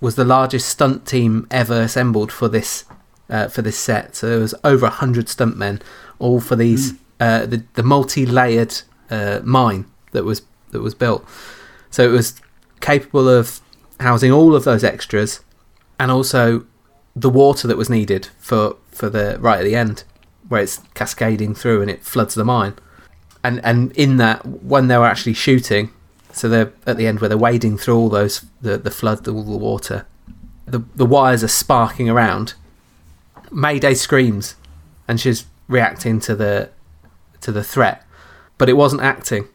was the largest stunt team ever assembled for this uh, for this set. So there was over a hundred stuntmen, all for these uh, the the multi-layered uh, mine that was that was built. So it was capable of housing all of those extras, and also the water that was needed for for the right at the end, where it's cascading through and it floods the mine. And and in that, when they were actually shooting, so they're at the end where they're wading through all those the the flood, all the water, the the wires are sparking around. Mayday screams, and she's reacting to the to the threat, but it wasn't acting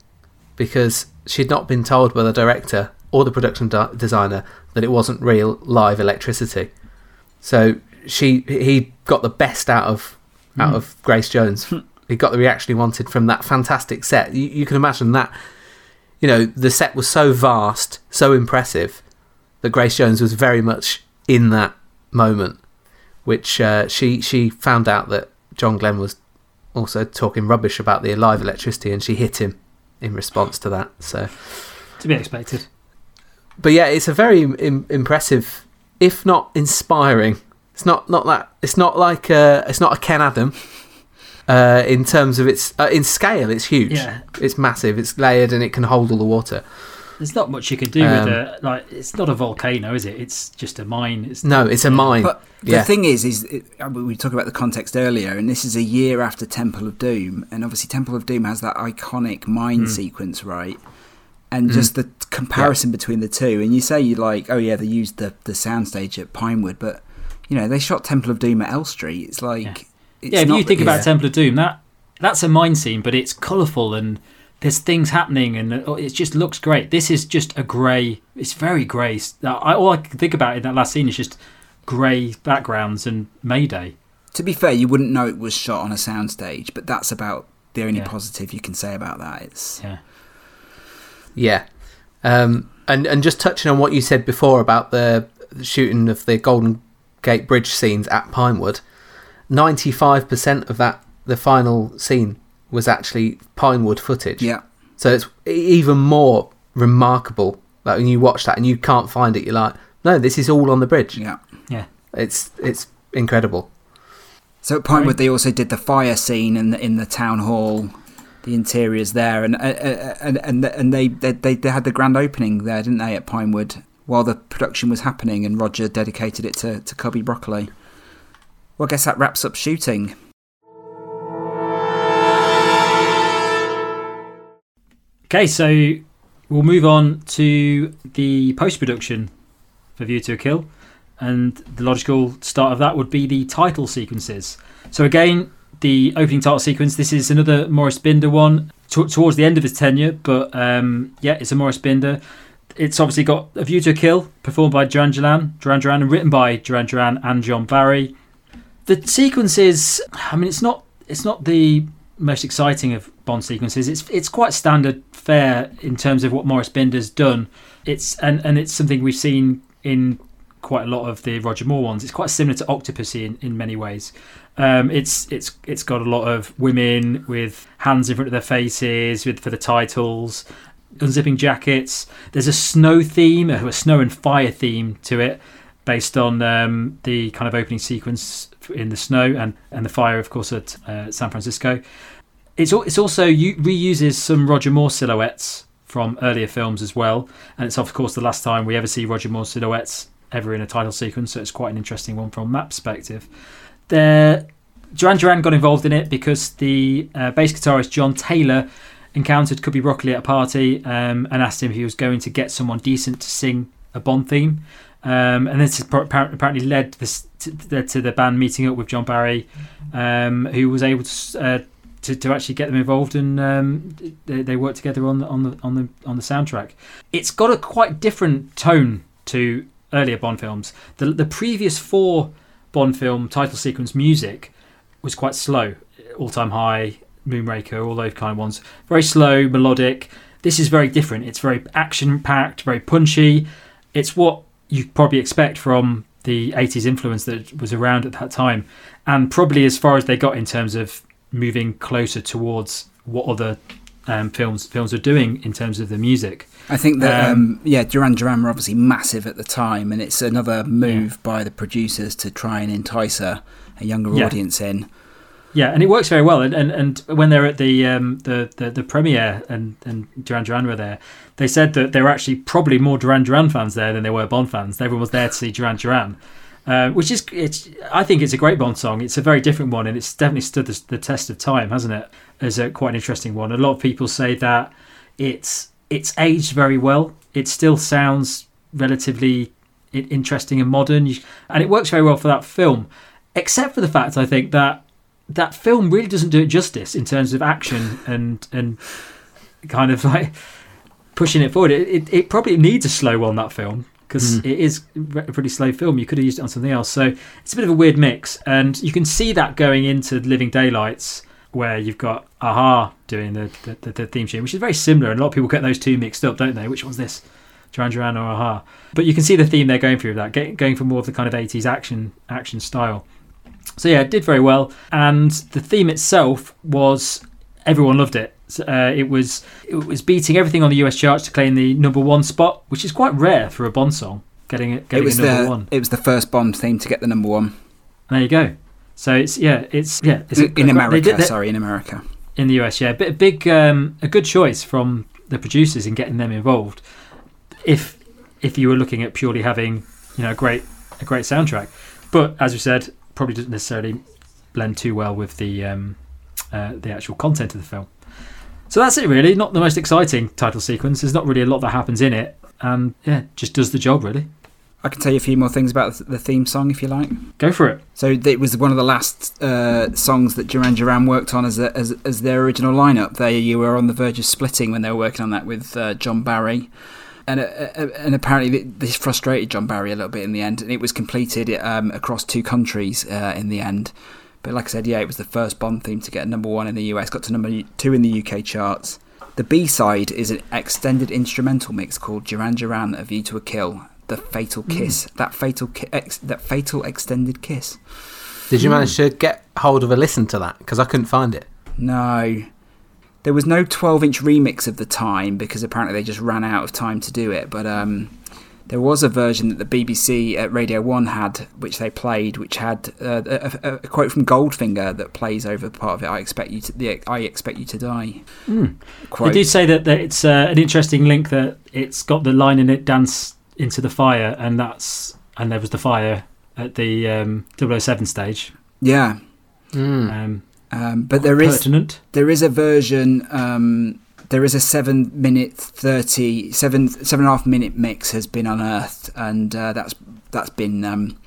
because she'd not been told by the director or the production di- designer that it wasn't real live electricity. So she he got the best out of out Mm. of Grace Jones. he got the reaction he wanted from that fantastic set. You, you can imagine that. You know, the set was so vast, so impressive that Grace Jones was very much in that moment, which uh, she she found out that John Glenn was also talking rubbish about the live electricity, and she hit him in response to that. So, To be expected. but yeah, it's a very Im- impressive, if not inspiring. It's not not that. It's not like uh, it's not a Ken Adam. Uh, in terms of its uh, in scale, it's huge. Yeah. It's massive. It's layered and it can hold all the water. There's not much you can do Um, with it. Like, it's not a volcano, is it? It's just a mine. It's No, it's a mine. But the thing is, is it, we talked about the context earlier, and this is a year after Temple of Doom, and obviously Temple of Doom has that iconic mine Mm. sequence, right? And just the comparison between the two, and you say you like, oh yeah, they used the the soundstage at Pinewood, but you know they shot Temple of Doom at Elstree. It's like, Yeah. it's yeah, if not you think the- about yeah. Temple of Doom, that that's a mine scene, but it's colourful and there's things happening and it just looks great. This is just a grey. It's very grey. I, all I can think about in that last scene is just grey backgrounds and Mayday. To be fair, you wouldn't know it was shot on a soundstage, but that's about the only Yeah. positive you can say about that. It's Yeah, Yeah, um, and and just touching on what you said before about the shooting of the Golden Gate Bridge scenes at Pinewood, 95% of that, the final scene, was actually Pinewood footage. Yeah. So it's even more remarkable. Like when you watch that and you can't find it, you're like, no, this is all on the bridge. Yeah. Yeah. It's it's incredible. So at Pinewood, they also did the fire scene in the in the town hall, the interiors there, and uh, uh, and and and they they they they had the grand opening there, didn't they, at Pinewood, while the production was happening, and Roger dedicated it to to Cubby Broccoli. Well, I guess that wraps up shooting. Okay, so we'll move on to the post production for View to a Kill. And the logical start of that would be the title sequences. So, again, the opening title sequence, this is another Maurice Binder one t- towards the end of his tenure, but um, yeah, it's a Maurice Binder. It's obviously got A View to a Kill, performed by Duran Duran, Duran Duran, and written by Duran Duran and John Barry. The sequence is, I mean, it's not it's not the most exciting of Bond sequences. It's it's quite standard fare in terms of what Maurice Binder's done. It's and and it's something we've seen in quite a lot of the Roger Moore ones. It's quite similar to Octopussy in, in many ways. Um, it's it's it's got a lot of women with hands in front of their faces with for the titles, unzipping jackets. There's a snow theme, a snow and fire theme to it, based on um, the kind of opening sequence in the snow and, and the fire, of course, at uh, San Francisco. It's it's also reuses some Roger Moore silhouettes from earlier films as well, and it's of course the last time we ever see Roger Moore silhouettes ever in a title sequence, so it's quite an interesting one from that perspective. There, Duran Duran got involved in it because the uh, bass guitarist John Taylor encountered Cubby Broccoli at a party um, and asked him if he was going to get someone decent to sing a Bond theme. Um, and this appar- appar- apparently led this to, to, to the band meeting up with John Barry, um, who was able to, uh, to to actually get them involved, and um, they, they worked together on the on the on the on the soundtrack. It's got a quite different tone to earlier Bond films. The the previous four Bond film title sequence music was quite slow, all time high, Moonraker, all those kind of ones. Very slow, melodic. This is very different. It's very action packed, very punchy. It's what you probably expect from the 80s influence that was around at that time, and probably as far as they got in terms of moving closer towards what other um, films films are doing in terms of the music. I think that Um, um, yeah, Duran Duran were obviously massive at the time, and it's another move by the producers to try and entice a, a younger Yeah. audience in. Yeah, and it works very well. And and, and when they're at the, um, the the the premiere and and Duran Duran were there, they said that there were actually probably more Duran Duran fans there than there were Bond fans. Everyone was there to see Duran Duran, uh, which is it's. I think it's a great Bond song. It's a very different one, and it's definitely stood the, the test of time, hasn't it? As a quite an interesting one. A lot of people say that it's it's aged very well. It still sounds relatively interesting and modern, and it works very well for that film. Except for the fact, I think that that film really doesn't do it justice in terms of action and and kind of like pushing it forward. It, it, it probably needs a slow one that film because Mm. it is a pretty slow film. You could have used it on something else. So it's a bit of a weird mix, and you can see that going into Living Daylights, where you've got a-ha doing the the, the, the theme tune, which is very similar, and a lot of people get those two mixed up, don't they? Which one's this? Duran Duran or a-ha? But you can see the theme they're going through with that, going for more of the kind of 80s action action style. So yeah, it did very well, and the theme itself was everyone loved it. Uh, it was it was beating everything on the US charts to claim the number one spot, which is quite rare for a Bond song. Getting it, It was a number the one. it was the first Bond theme to get the number one There you go. So it's yeah, it's yeah, it's in, a- in they America. did that- sorry, in America. in the US, yeah, but a big, um, a good choice from the producers in getting them involved. If if you were looking at purely having you know a great a great soundtrack, but as we said, probably doesn't necessarily blend too well with the um, uh, the actual content of the film. So that's it, really. Not the most exciting title sequence. There's not really a lot that happens in it, and yeah, just does the job really. I can tell you a few more things about the theme song if you like. Go for it. So it was one of the last uh, songs that Duran Duran worked on as, a, as as their original lineup. They you were on the verge of splitting when they were working on that with uh, John Barry, and uh, uh, and apparently this frustrated John Barry a little bit in the end. And it was completed um, across two countries uh, in the end. But like I said, yeah, it was the first Bond theme to get number one in the US. Got to number two in the UK charts. The B side is an extended instrumental mix called Duran Duran: A View to a Kill. the fatal kiss, that fatal ki- ex- that fatal extended kiss. Did you manage to get hold of a listen to that? Because I couldn't find it. No. There was no 12 inch remix of the time because apparently they just ran out of time to do it. But um, there was a version that the BBC at Radio 1 had, which they played, which had uh, a, a, a quote from Goldfinger that plays over part of it. I expect you to, the, I expect you to die. Mm. Quote. They do say that, that it's uh, an interesting link that it's got the line in it dance into the fire, and that's and there was the fire at the um, 007 stage. Yeah. Mm. Um, Um, but there is pertinent. there is a version. Um, there is a seven minute thirty seven seven and a half minute mix has been unearthed, and uh, that's that's been um,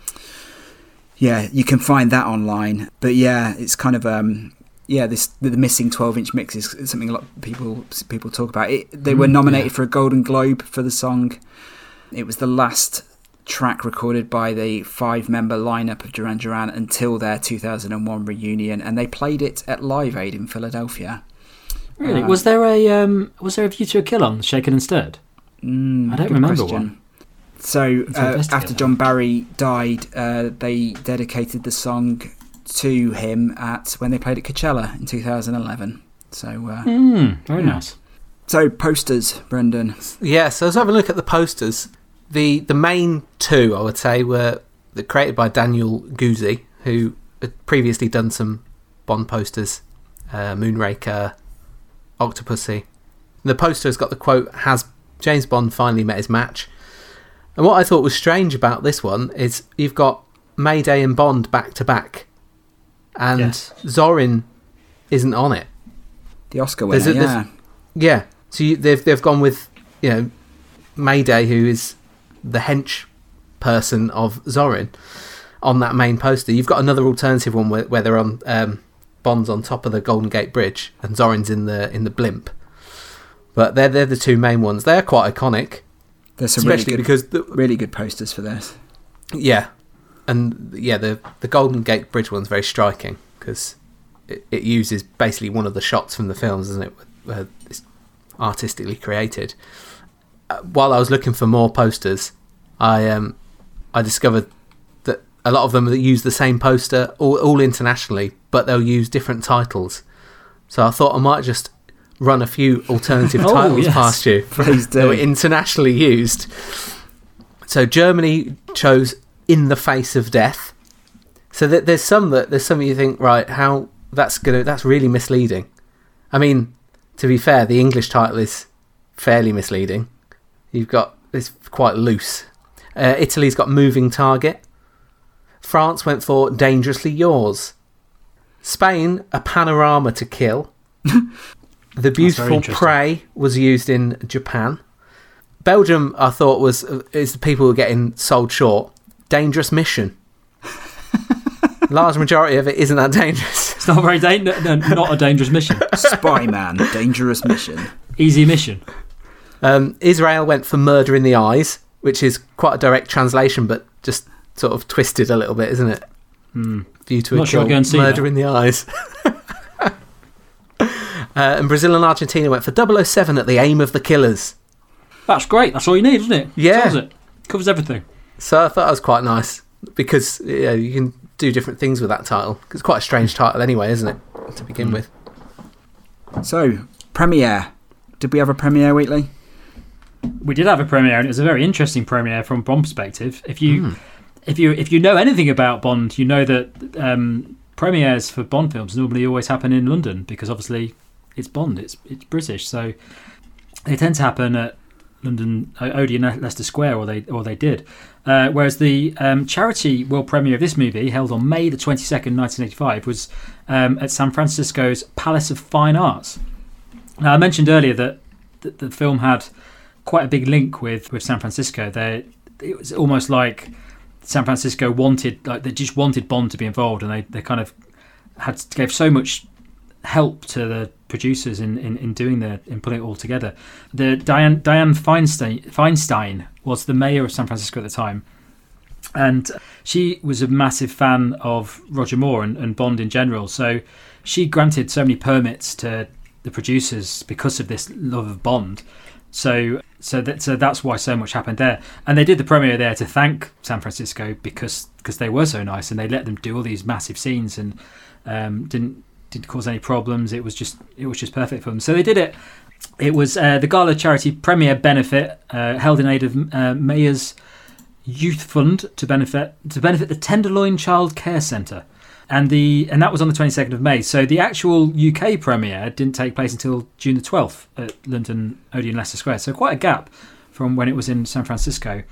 yeah you can find that online. But yeah, it's kind of um, yeah this the, the missing twelve inch mix is something a lot of people people talk about. It, they were Mm, nominated yeah. for a Golden Globe for the song. It was the last track recorded by the five member lineup of Duran Duran until their 2001 reunion, and they played it at Live Aid in Philadelphia. Really? Uh, was there a um, was there a View to a Kill on Shaken and Stirred? Mm, I don't good remember one. So uh, after. John Barry died, uh, they dedicated the song to him at when they played at Coachella in 2011. So, uh, Mm, very Yeah. nice. so posters, Brendan. Yeah, so let's have a look at the posters. The the main two, I would say, were created by Daniel Goozee, who had previously done some Bond posters, uh, Moonraker, Octopussy. And the poster has got the quote, "Has James Bond finally met his match?" And what I thought was strange about this one is you've got Mayday and Bond back to back, and Yes. Zorin isn't on it. The Oscar winner, a- yeah. Yeah, so you, they've they've gone with you know Mayday, who is the hench person of Zorin, on that main poster. You've got another alternative one where, where they're on um, Bond's on top of the Golden Gate Bridge and Zorin's in the in the blimp. But they're they're the two main ones. They're quite iconic, There's some really especially good, because the, really good posters for this. yeah, and yeah, the the Golden Gate Bridge one's very striking because it, it uses basically one of the shots from the films, isn't it? Where it's artistically created. While I was looking for more posters, I um I discovered that a lot of them use the same poster, all, all internationally, but they'll use different titles. So I thought I might just run a few alternative Oh, titles yes. past you Please that were internationally used. So Germany chose "In the Face of Death." So that there's some that there's some you think right how that's gonna that's really misleading. I mean, to be fair, the English title is fairly misleading. You've got it's quite loose. Uh, Italy's got "Moving Target." France went for "Dangerously Yours." Spain, "A Panorama to Kill." The beautiful prey was used in Japan. Belgium, I thought was is the people who are getting sold short. Dangerous mission. Large majority of it isn't that dangerous. It's not very da- no, no, not a dangerous mission. Spy Man, dangerous mission. Easy mission. Um, Israel went for murder in the eyes, which is quite a direct translation, but just sort of twisted a little bit, isn't it? Hmm. View to a Not sure kill, go and see murder that. in the eyes. uh, and Brazil and Argentina went for 007 at the aim of the killers. That's great. That's all you need, isn't it? Yeah. Covers it. Covers everything. So I thought that was quite nice because yeah, you can do different things with that title. It's quite a strange title anyway, isn't it? To begin Mm. with. So, premiere. Did we have a premiere weekly? We did have a premiere, and it was a very interesting premiere from Bond perspective. If you, Hmm. if you, if you know anything about Bond, you know that um, premieres for Bond films normally always happen in London because obviously it's Bond, it's it's British, so they tend to happen at London uh, Odeon Leicester Square, or they or they did. Uh, whereas the um, charity world premiere of this movie, held on May the twenty second, nineteen eighty five, was um, at San Francisco's Palace of Fine Arts. Now, I mentioned earlier that the, the film had quite a big link with, with San Francisco. It was almost like San Francisco wanted like they just wanted Bond to be involved, and they, they kind of had gave so much help to the producers in, in, in doing the in putting it all together. The Dianne Dianne Feinstein Feinstein was the mayor of San Francisco at the time. And she was a massive fan of Roger Moore and, and Bond in general. So she granted so many permits to the producers because of this love of Bond So so that so that's why so much happened there. And they did the premiere there to thank San Francisco because because they were so nice and they let them do all these massive scenes and um, didn't didn't cause any problems. It was just it was just perfect for them. So they did it. It was uh, the Gala charity premiere benefit uh, held in aid of uh, Mayor's Youth Fund to benefit to benefit the Tenderloin Child Care Centre and the and that was on the 22nd of May. So the actual UK premiere didn't take place until June the 12th at London Odeon Leicester Square. So quite a gap from when it was in San Francisco.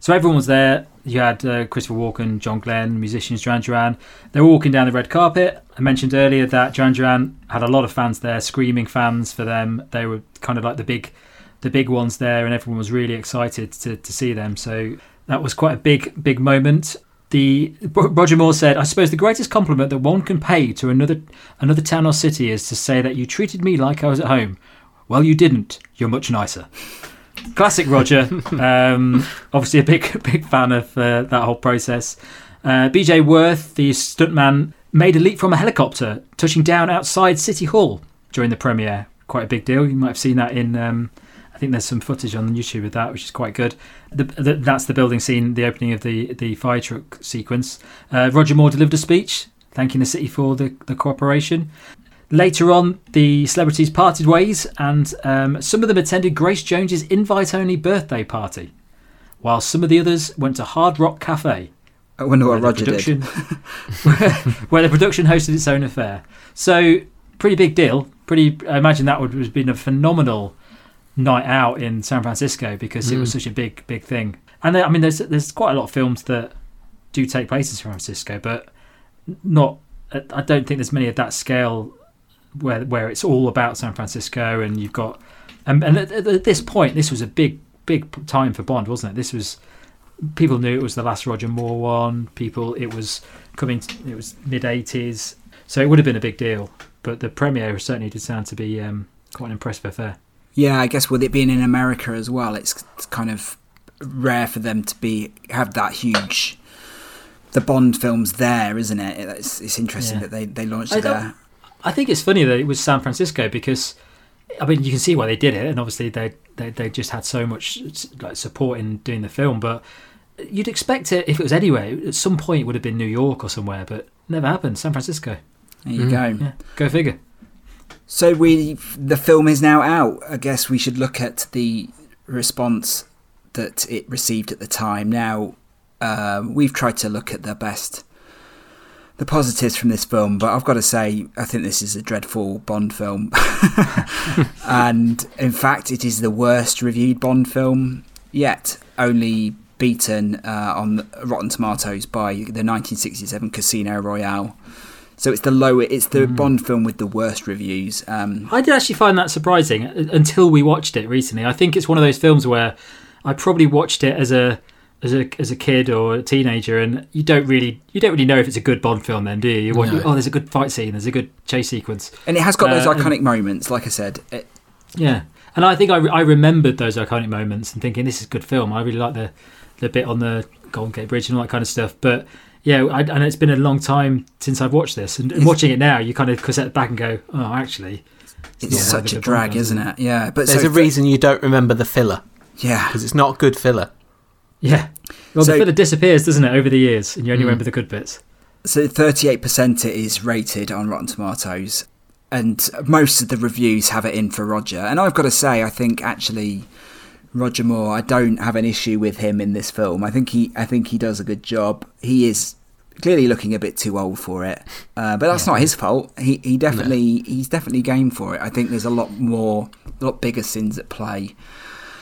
So everyone was there. You had uh, Christopher Walken, John Glenn, musicians Duran Duran. They were walking down the red carpet. I mentioned earlier that Duran Duran had a lot of fans there, screaming fans for them. They were kind of like the big, the big ones there, and everyone was really excited to, to see them. So that was quite a big, big moment the Roger Moore said, "I suppose the greatest compliment that one can pay to another another town or city is to say that you treated me like I was at home. Well, you didn't. You're much nicer." Classic Roger. um, obviously, a big big fan of uh, that whole process. Uh, BJ Worth, the stuntman, made a leap from a helicopter, touching down outside City Hall during the premiere. Quite a big deal. You might have seen that in um, think there's some footage on YouTube of that, which is quite good. The, the, that's the building scene, the opening of the the fire truck sequence. Uh, Roger Moore delivered a speech thanking the city for the, the cooperation. Later on, the celebrities parted ways, and um, some of them attended Grace Jones's invite-only birthday party, while some of the others went to Hard Rock Cafe. I wonder what Roger did. where the production hosted its own affair. So, pretty big deal. Pretty. I imagine that would have been a phenomenal night out in San Francisco because mm. it was mm. such a big, big thing. And there, I mean, there's there's quite a lot of films that do take place in San Francisco, but not. I don't think there's many of that scale where where it's all about San Francisco and you've got. And, and at, at this point, this was a big, big time for Bond, wasn't it? This was people knew it was the last Roger Moore one. People, it was coming. To, It was mid '80s, so it would have been a big deal. But the premiere certainly did sound to be um, quite an impressive affair. Yeah, I guess with it being in America as well, it's, it's kind of rare for them to be have that huge the Bond films there, isn't it? It's, it's interesting yeah. that they, they launched it there. I think it's funny that it was San Francisco because, I mean, you can see why they did it, and obviously they they, they just had so much like support in doing the film. But you'd expect it if it was anywhere. At some point, it would have been New York or somewhere, but never happened. San Francisco. There you mm. go. Yeah, go figure. So we the film is now out. I guess we should look at the response that it received at the time. Now uh, we've tried to look at the best, the positives from this film, but I've got to say I think this is a dreadful Bond film, and in fact it is the worst reviewed Bond film yet. Only beaten uh, on Rotten Tomatoes by the 1967 Casino Royale. So it's the lower, it's the mm. Bond film with the worst reviews. Um, I did actually find that surprising until we watched it recently. I think it's one of those films where I probably watched it as a as a as a kid or a teenager, and you don't really you don't really know if it's a good Bond film. Then do you? you watch, no. Oh, there's a good fight scene. There's a good chase sequence, and it has got those uh, iconic and, moments. Like I said, it, yeah. And I think I, I remembered those iconic moments and thinking this is a good film. I really like the the bit on the Golden Gate Bridge and all that kind of stuff. But yeah, I, and it's been a long time since I've watched this, and, and watching it now, you kind of step back and go, "Oh, actually, it's, it's such a drag, isn't it? Yeah, but there's so a reason you don't remember the filler. Yeah, because it's not good filler. Yeah, well, so, the filler disappears, doesn't it, over the years, and you only mm. remember the good bits. So, thirty-eight percent it is rated on Rotten Tomatoes, and most of the reviews have it in for Roger. And I've got to say, I think actually Roger Moore, I don't have an issue with him in this film. I think he, I think he does a good job. He is clearly looking a bit too old for it, uh, but that's yeah. not his fault. He, he definitely, no. he's definitely game for it. I think there's a lot more, a lot bigger sins at play.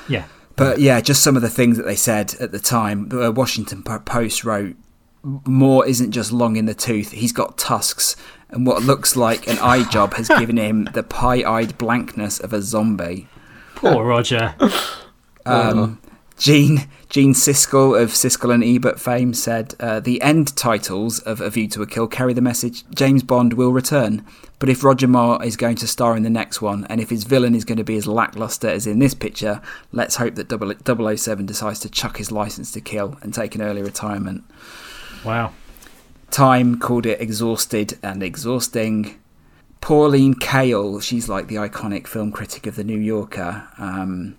Yeah. But yeah, just some of the things that they said at the time. The Washington Post wrote, "Moore isn't just long in the tooth; he's got tusks." And what looks like an eye job has given him the pie-eyed blankness of a zombie. Poor Roger. Um, Gene Gene Siskel of Siskel and Ebert fame said uh, the end titles of A View to a Kill carry the message James Bond will return. But if Roger Moore is going to star in the next one, and if his villain is going to be as lackluster as in this picture, let's hope that 007 decides to chuck his license to kill and take an early retirement. Wow. Time called it exhausted and exhausting. Pauline Kael, she's like the iconic film critic of the New Yorker. Um,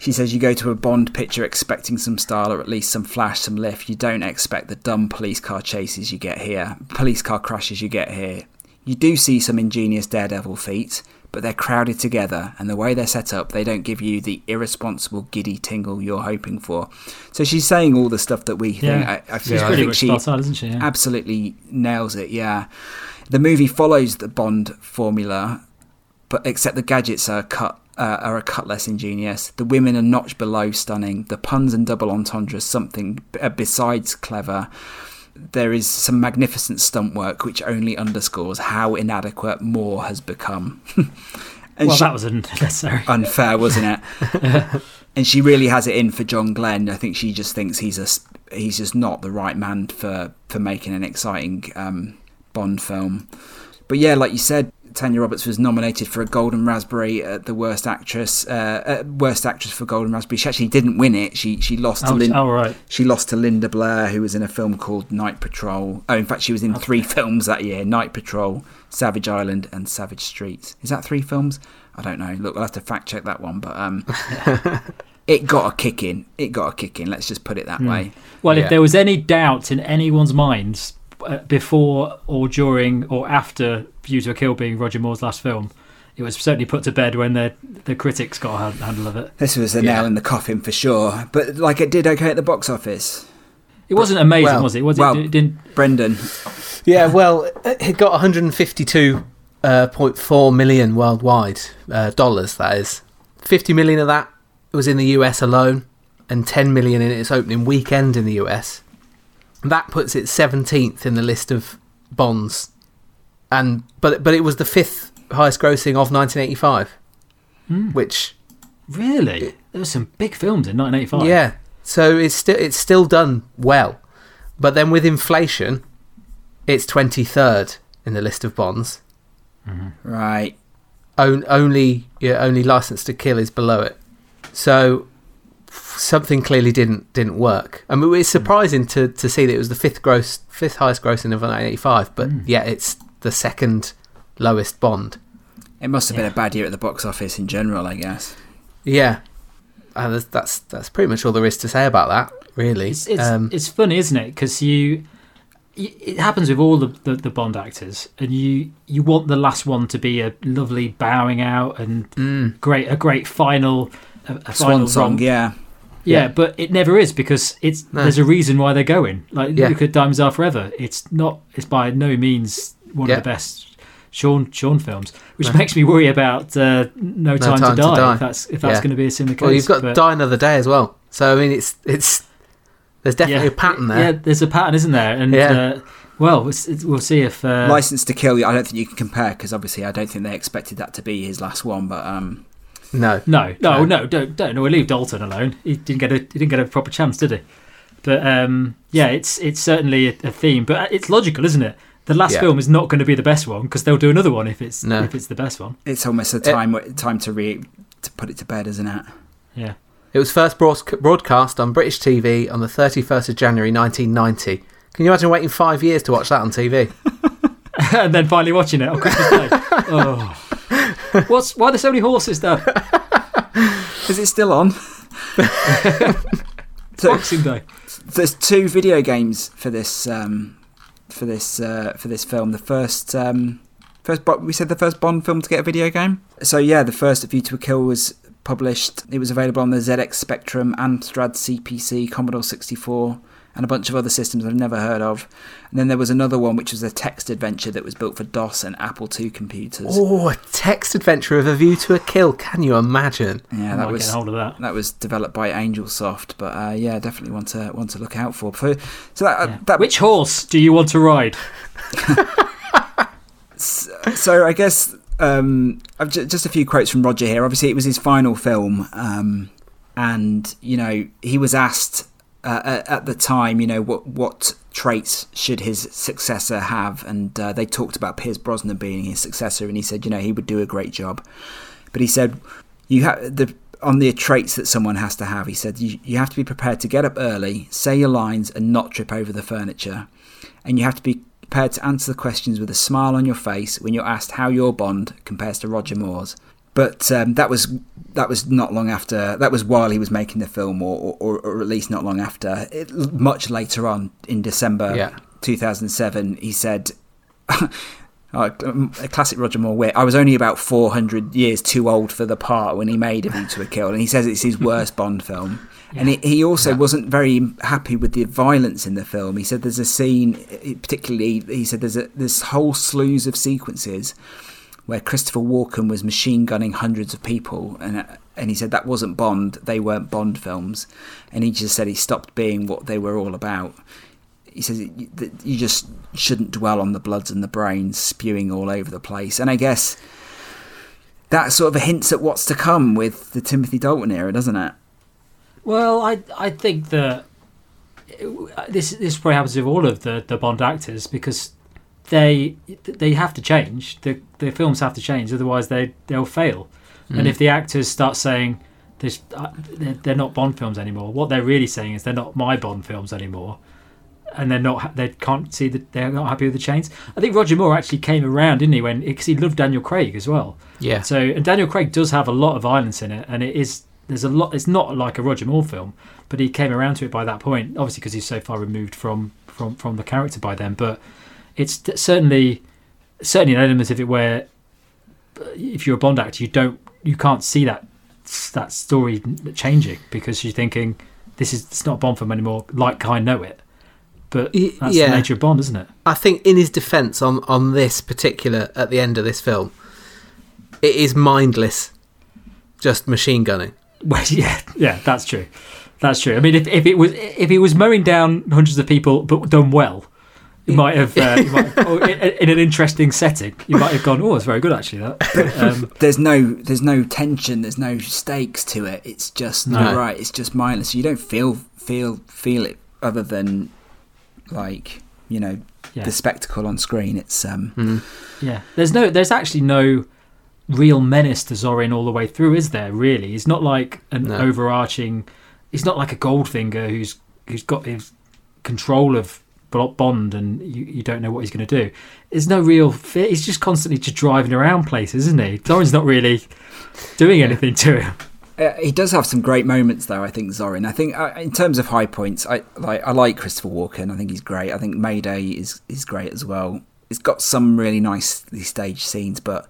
she says you go to a Bond picture expecting some style or at least some flash, some lift. You don't expect the dumb police car chases you get here, police car crashes you get here. You do see some ingenious daredevil feats, but they're crowded together, and the way they're set up, they don't give you the irresponsible giddy tingle you're hoping for. So she's saying all the stuff that we think. Yeah. I, I, She's I pretty think she on, isn't she? Yeah. absolutely nails it. Yeah, the movie follows the Bond formula, but except the gadgets are cut uh, are a cut less ingenious. The women are notch below stunning. The puns and double entendres something uh, besides clever. There is some magnificent stunt work which only underscores how inadequate Moore has become. and well, she- that was unnecessary. unfair, wasn't it? and she really has it in for John Glen. I think she just thinks he's a he's just not the right man for for making an exciting um, Bond film. But yeah, like you said, Tanya Roberts was nominated for a Golden Raspberry at the worst actress, uh, uh, worst actress for Golden Raspberry. She actually didn't win it. She she lost to Oh, Lin- oh, right. she lost to Linda Blair, who was in a film called Night Patrol. Oh, in fact, she was in three films that year: Night Patrol, Savage Island, and Savage Streets. Is that three films? I don't know. Look, I'll have to fact check that one. But um, it got a kick in. It got a kick in. Let's just put it that way. Well, Yeah. if there was any doubt in anyone's minds uh, before or during or after View to a Kill being Roger Moore's last film, it was certainly put to bed when the the critics got a handle of it. This was the Yeah. nail in the coffin for sure. But like, it did okay at the box office. It wasn't amazing, Well- was it? Was it? well- it didn't. Brendan, Yeah, well, it got 152.4 million worldwide uh, dollars. That is 50 million of that was in the US alone, and 10 million in its opening weekend in the US. That puts it 17th in the list of bonds, and but but it was the fifth highest grossing of 1985, Hmm. which Really? There were some big films in 1985. yeah, so it's still it's still done well, but then with inflation, it's 23rd in the list of bonds. right? on, only yeah, only license to kill is below it. So something clearly didn't didn't work. I mean, it's surprising to, to see that it was the fifth gross fifth highest grossing of 1985, but Mm. yeah, it's the second lowest Bond. It must have been Yeah. a bad year at the box office in general, I guess. Yeah, and that's, that's that's pretty much all there is to say about that. Really, It's it's, um, it's funny, isn't it? Because you, y it happens with all the, the, the Bond actors, and you you want the last one to be a lovely bowing out and mm, great a great final a, a Swan final song, romp. yeah. Yeah, Yeah. but it never is because it's No. there's a reason why they're going. Like Yeah. look at Diamonds Are Forever. It's not. It's by no means one Yeah. of the best Sean Sean films, which No. makes me worry about uh, No, Time, Time to, to Die, Die. If that's if that's Yeah. going to be a similar case. well, you've got but- Die Another Day as well. So I mean, it's it's there's definitely a pattern there. Yeah, there's a pattern, isn't there? And Yeah. uh, well, it's, it's, we'll see if uh, License to Kill, I don't think you can compare because obviously I don't think they expected that to be his last one. But um, No, No, no, No. no, don't, don't. No, we leave Dalton alone. He didn't get a, he didn't get a proper chance, did he? But um, yeah, it's it's certainly a, a theme, but it's logical, isn't it? The last Yeah. film is not going to be the best one because they'll do another one if it's No. if it's the best one. it's almost a It- time time to re to put it to bed, isn't it? Yeah, It was first broadcast on British TV on the 31st of January 1990. Can you imagine waiting five years to watch that on TV? and then finally watching it on Christmas Day. oh, what's why are there so many horses though? Is it still on? so Boxing Day. there's two video games for this um, for this uh, for this film. The first um, first we said the first Bond film to get a video game. So yeah, the first View to a Kill was published. It was available on the ZX Spectrum, Amstrad CPC, Commodore 64, and a bunch of other systems I've never heard of. And then there was another one which was a text adventure that was built for DOS and Apple II computers. Oh, a text adventure of A View to a Kill. Can you imagine? yeah, that was hold of that. that was developed by AngelSoft, but uh, yeah, definitely want to want to look out for. for so that, Yeah. uh, that Which horse do you want to ride? so I guess um, I've ju- just a few quotes from Roger here. Obviously, it was his final film, um, and you know he was asked uh, at, the time, you know, what what traits should his successor have, and uh, they talked about Pierce Brosnan being his successor, and he said, you know, he would do a great job, but he said, you have the on the traits that someone has to have. He said, you, you have to be prepared to get up early, say your lines, and not trip over the furniture, and you have to be prepared to answer the questions with a smile on your face when you're asked how your Bond compares to Roger Moore's. But um, that was that was not long after. That was while he was making the film, or or, or at least not long after. It, much later on in December Yeah. 2007, he said. Oh, a classic Roger Moore wit. I was only about 400 years too old for the part when he made A View to a Kill, and he says it's his worst Bond film. And he, he also Yeah. wasn't very happy with the violence in the film. He said there's a scene, particularly, he said there's a this whole slews of sequences where Christopher Walken was machine gunning hundreds of people, and and he said that wasn't Bond. They weren't Bond films, and he just said he stopped being what they were all about. He says you just shouldn't dwell on the bloods and the brains spewing all over the place, and I guess that sort of hints at what's to come with the Timothy Dalton era, doesn't it? Well, I I think that uh, this this probably happens with all of the, the Bond actors because they they have to change. The the films have to change, otherwise they they'll fail. And if the actors start saying this, uh, they're, they're not Bond films anymore, what they're really saying is they're not my Bond films anymore. And they're not. They can't see that they're not happy with the change. I think Roger Moore actually came around, didn't he? When because he loved Daniel Craig as well. Yeah. So and Daniel Craig does have a lot of violence in it, and it is there's a lot. It's not like a Roger Moore film, but he came around to it by that point. Obviously, because he's so far removed from from from the character by then. But it's certainly certainly an element of it where uh, if you're a Bond actor, you don't you can't see that that story changing because you're thinking this is it's not a Bond film anymore. Like I know it, but that's yeah. the nature of Bond, isn't it? I think in his defence on on this particular at the end of this film, it is mindless, just machine gunning. Well, yeah, yeah, that's true. That's true. I mean, if, if it was if he was mowing down hundreds of people but done well, you might have, uh, you might, or in, in an interesting setting, you might have gone, "Oh, it's very good actually." That. But, um, There's no there's no tension, there's no stakes to it. It's just No. you're right. It's just mindless. You don't feel feel feel it other than like you know yeah, the spectacle on screen. It's um Mm. yeah. There's no, there's actually no real menace to Zorin all the way through, is there? Really, he's not like an No. overarching. He's not like a Goldfinger who's who's got his control of Bo- Bond, and you, you don't know what he's going to do. There's no real fear. He's just constantly just driving around places, isn't he? Zorin's not really doing anything to him. Uh, he does have some great moments, though. I think Zorin. I think uh, in terms of high points, I like I like Christopher Walken. I think he's great. I think Mayday is is great as well. It's got some really nicely staged scenes, but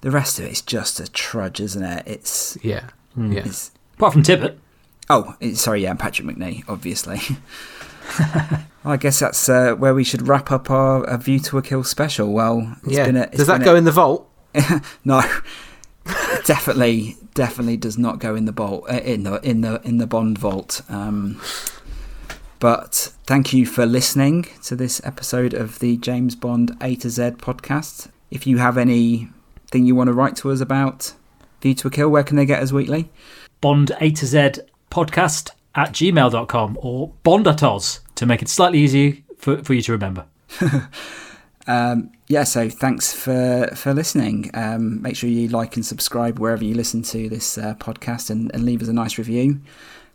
the rest of it is just a trudge, isn't it? It's Yeah. Mm. Yeah. it's Apart from Tibbett. oh, sorry, yeah, Patrick Macnee, obviously. I guess that's uh, where we should wrap up our A View to a Kill special. Well, it's yeah. been a, it's Does that been go a- in the vault? no, definitely, definitely does not go in the vault uh, in the in the in the Bond vault. Um, but thank you for listening to this episode of the James Bond A to Z podcast. If you have anything you want to write to us about View to a Kill, where can they get us weekly? Bond A to Z podcast at gmail.com or Bondatos to make it slightly easier for, for you to remember. Um, yeah, so thanks for for listening. Um, make sure you like and subscribe wherever you listen to this uh, podcast and, and leave us a nice review.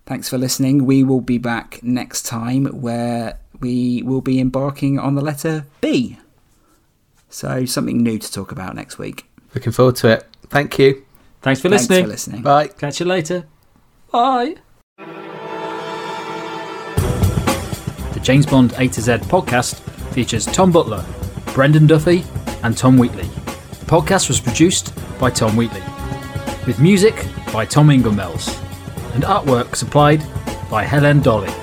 Thanks for listening. We will be back next time where we will be embarking on the letter B. So something new to talk about next week. Looking forward to it. Thank you. Thanks for Thanks for listening. Bye. Catch you later. Bye. James Bond A to Z podcast features Tom Butler, Brendan Duffy, and Tom Wheatley. The podcast was produced by Tom Wheatley, with music by Tom Ingelmells, and artwork supplied by Helen Dolly.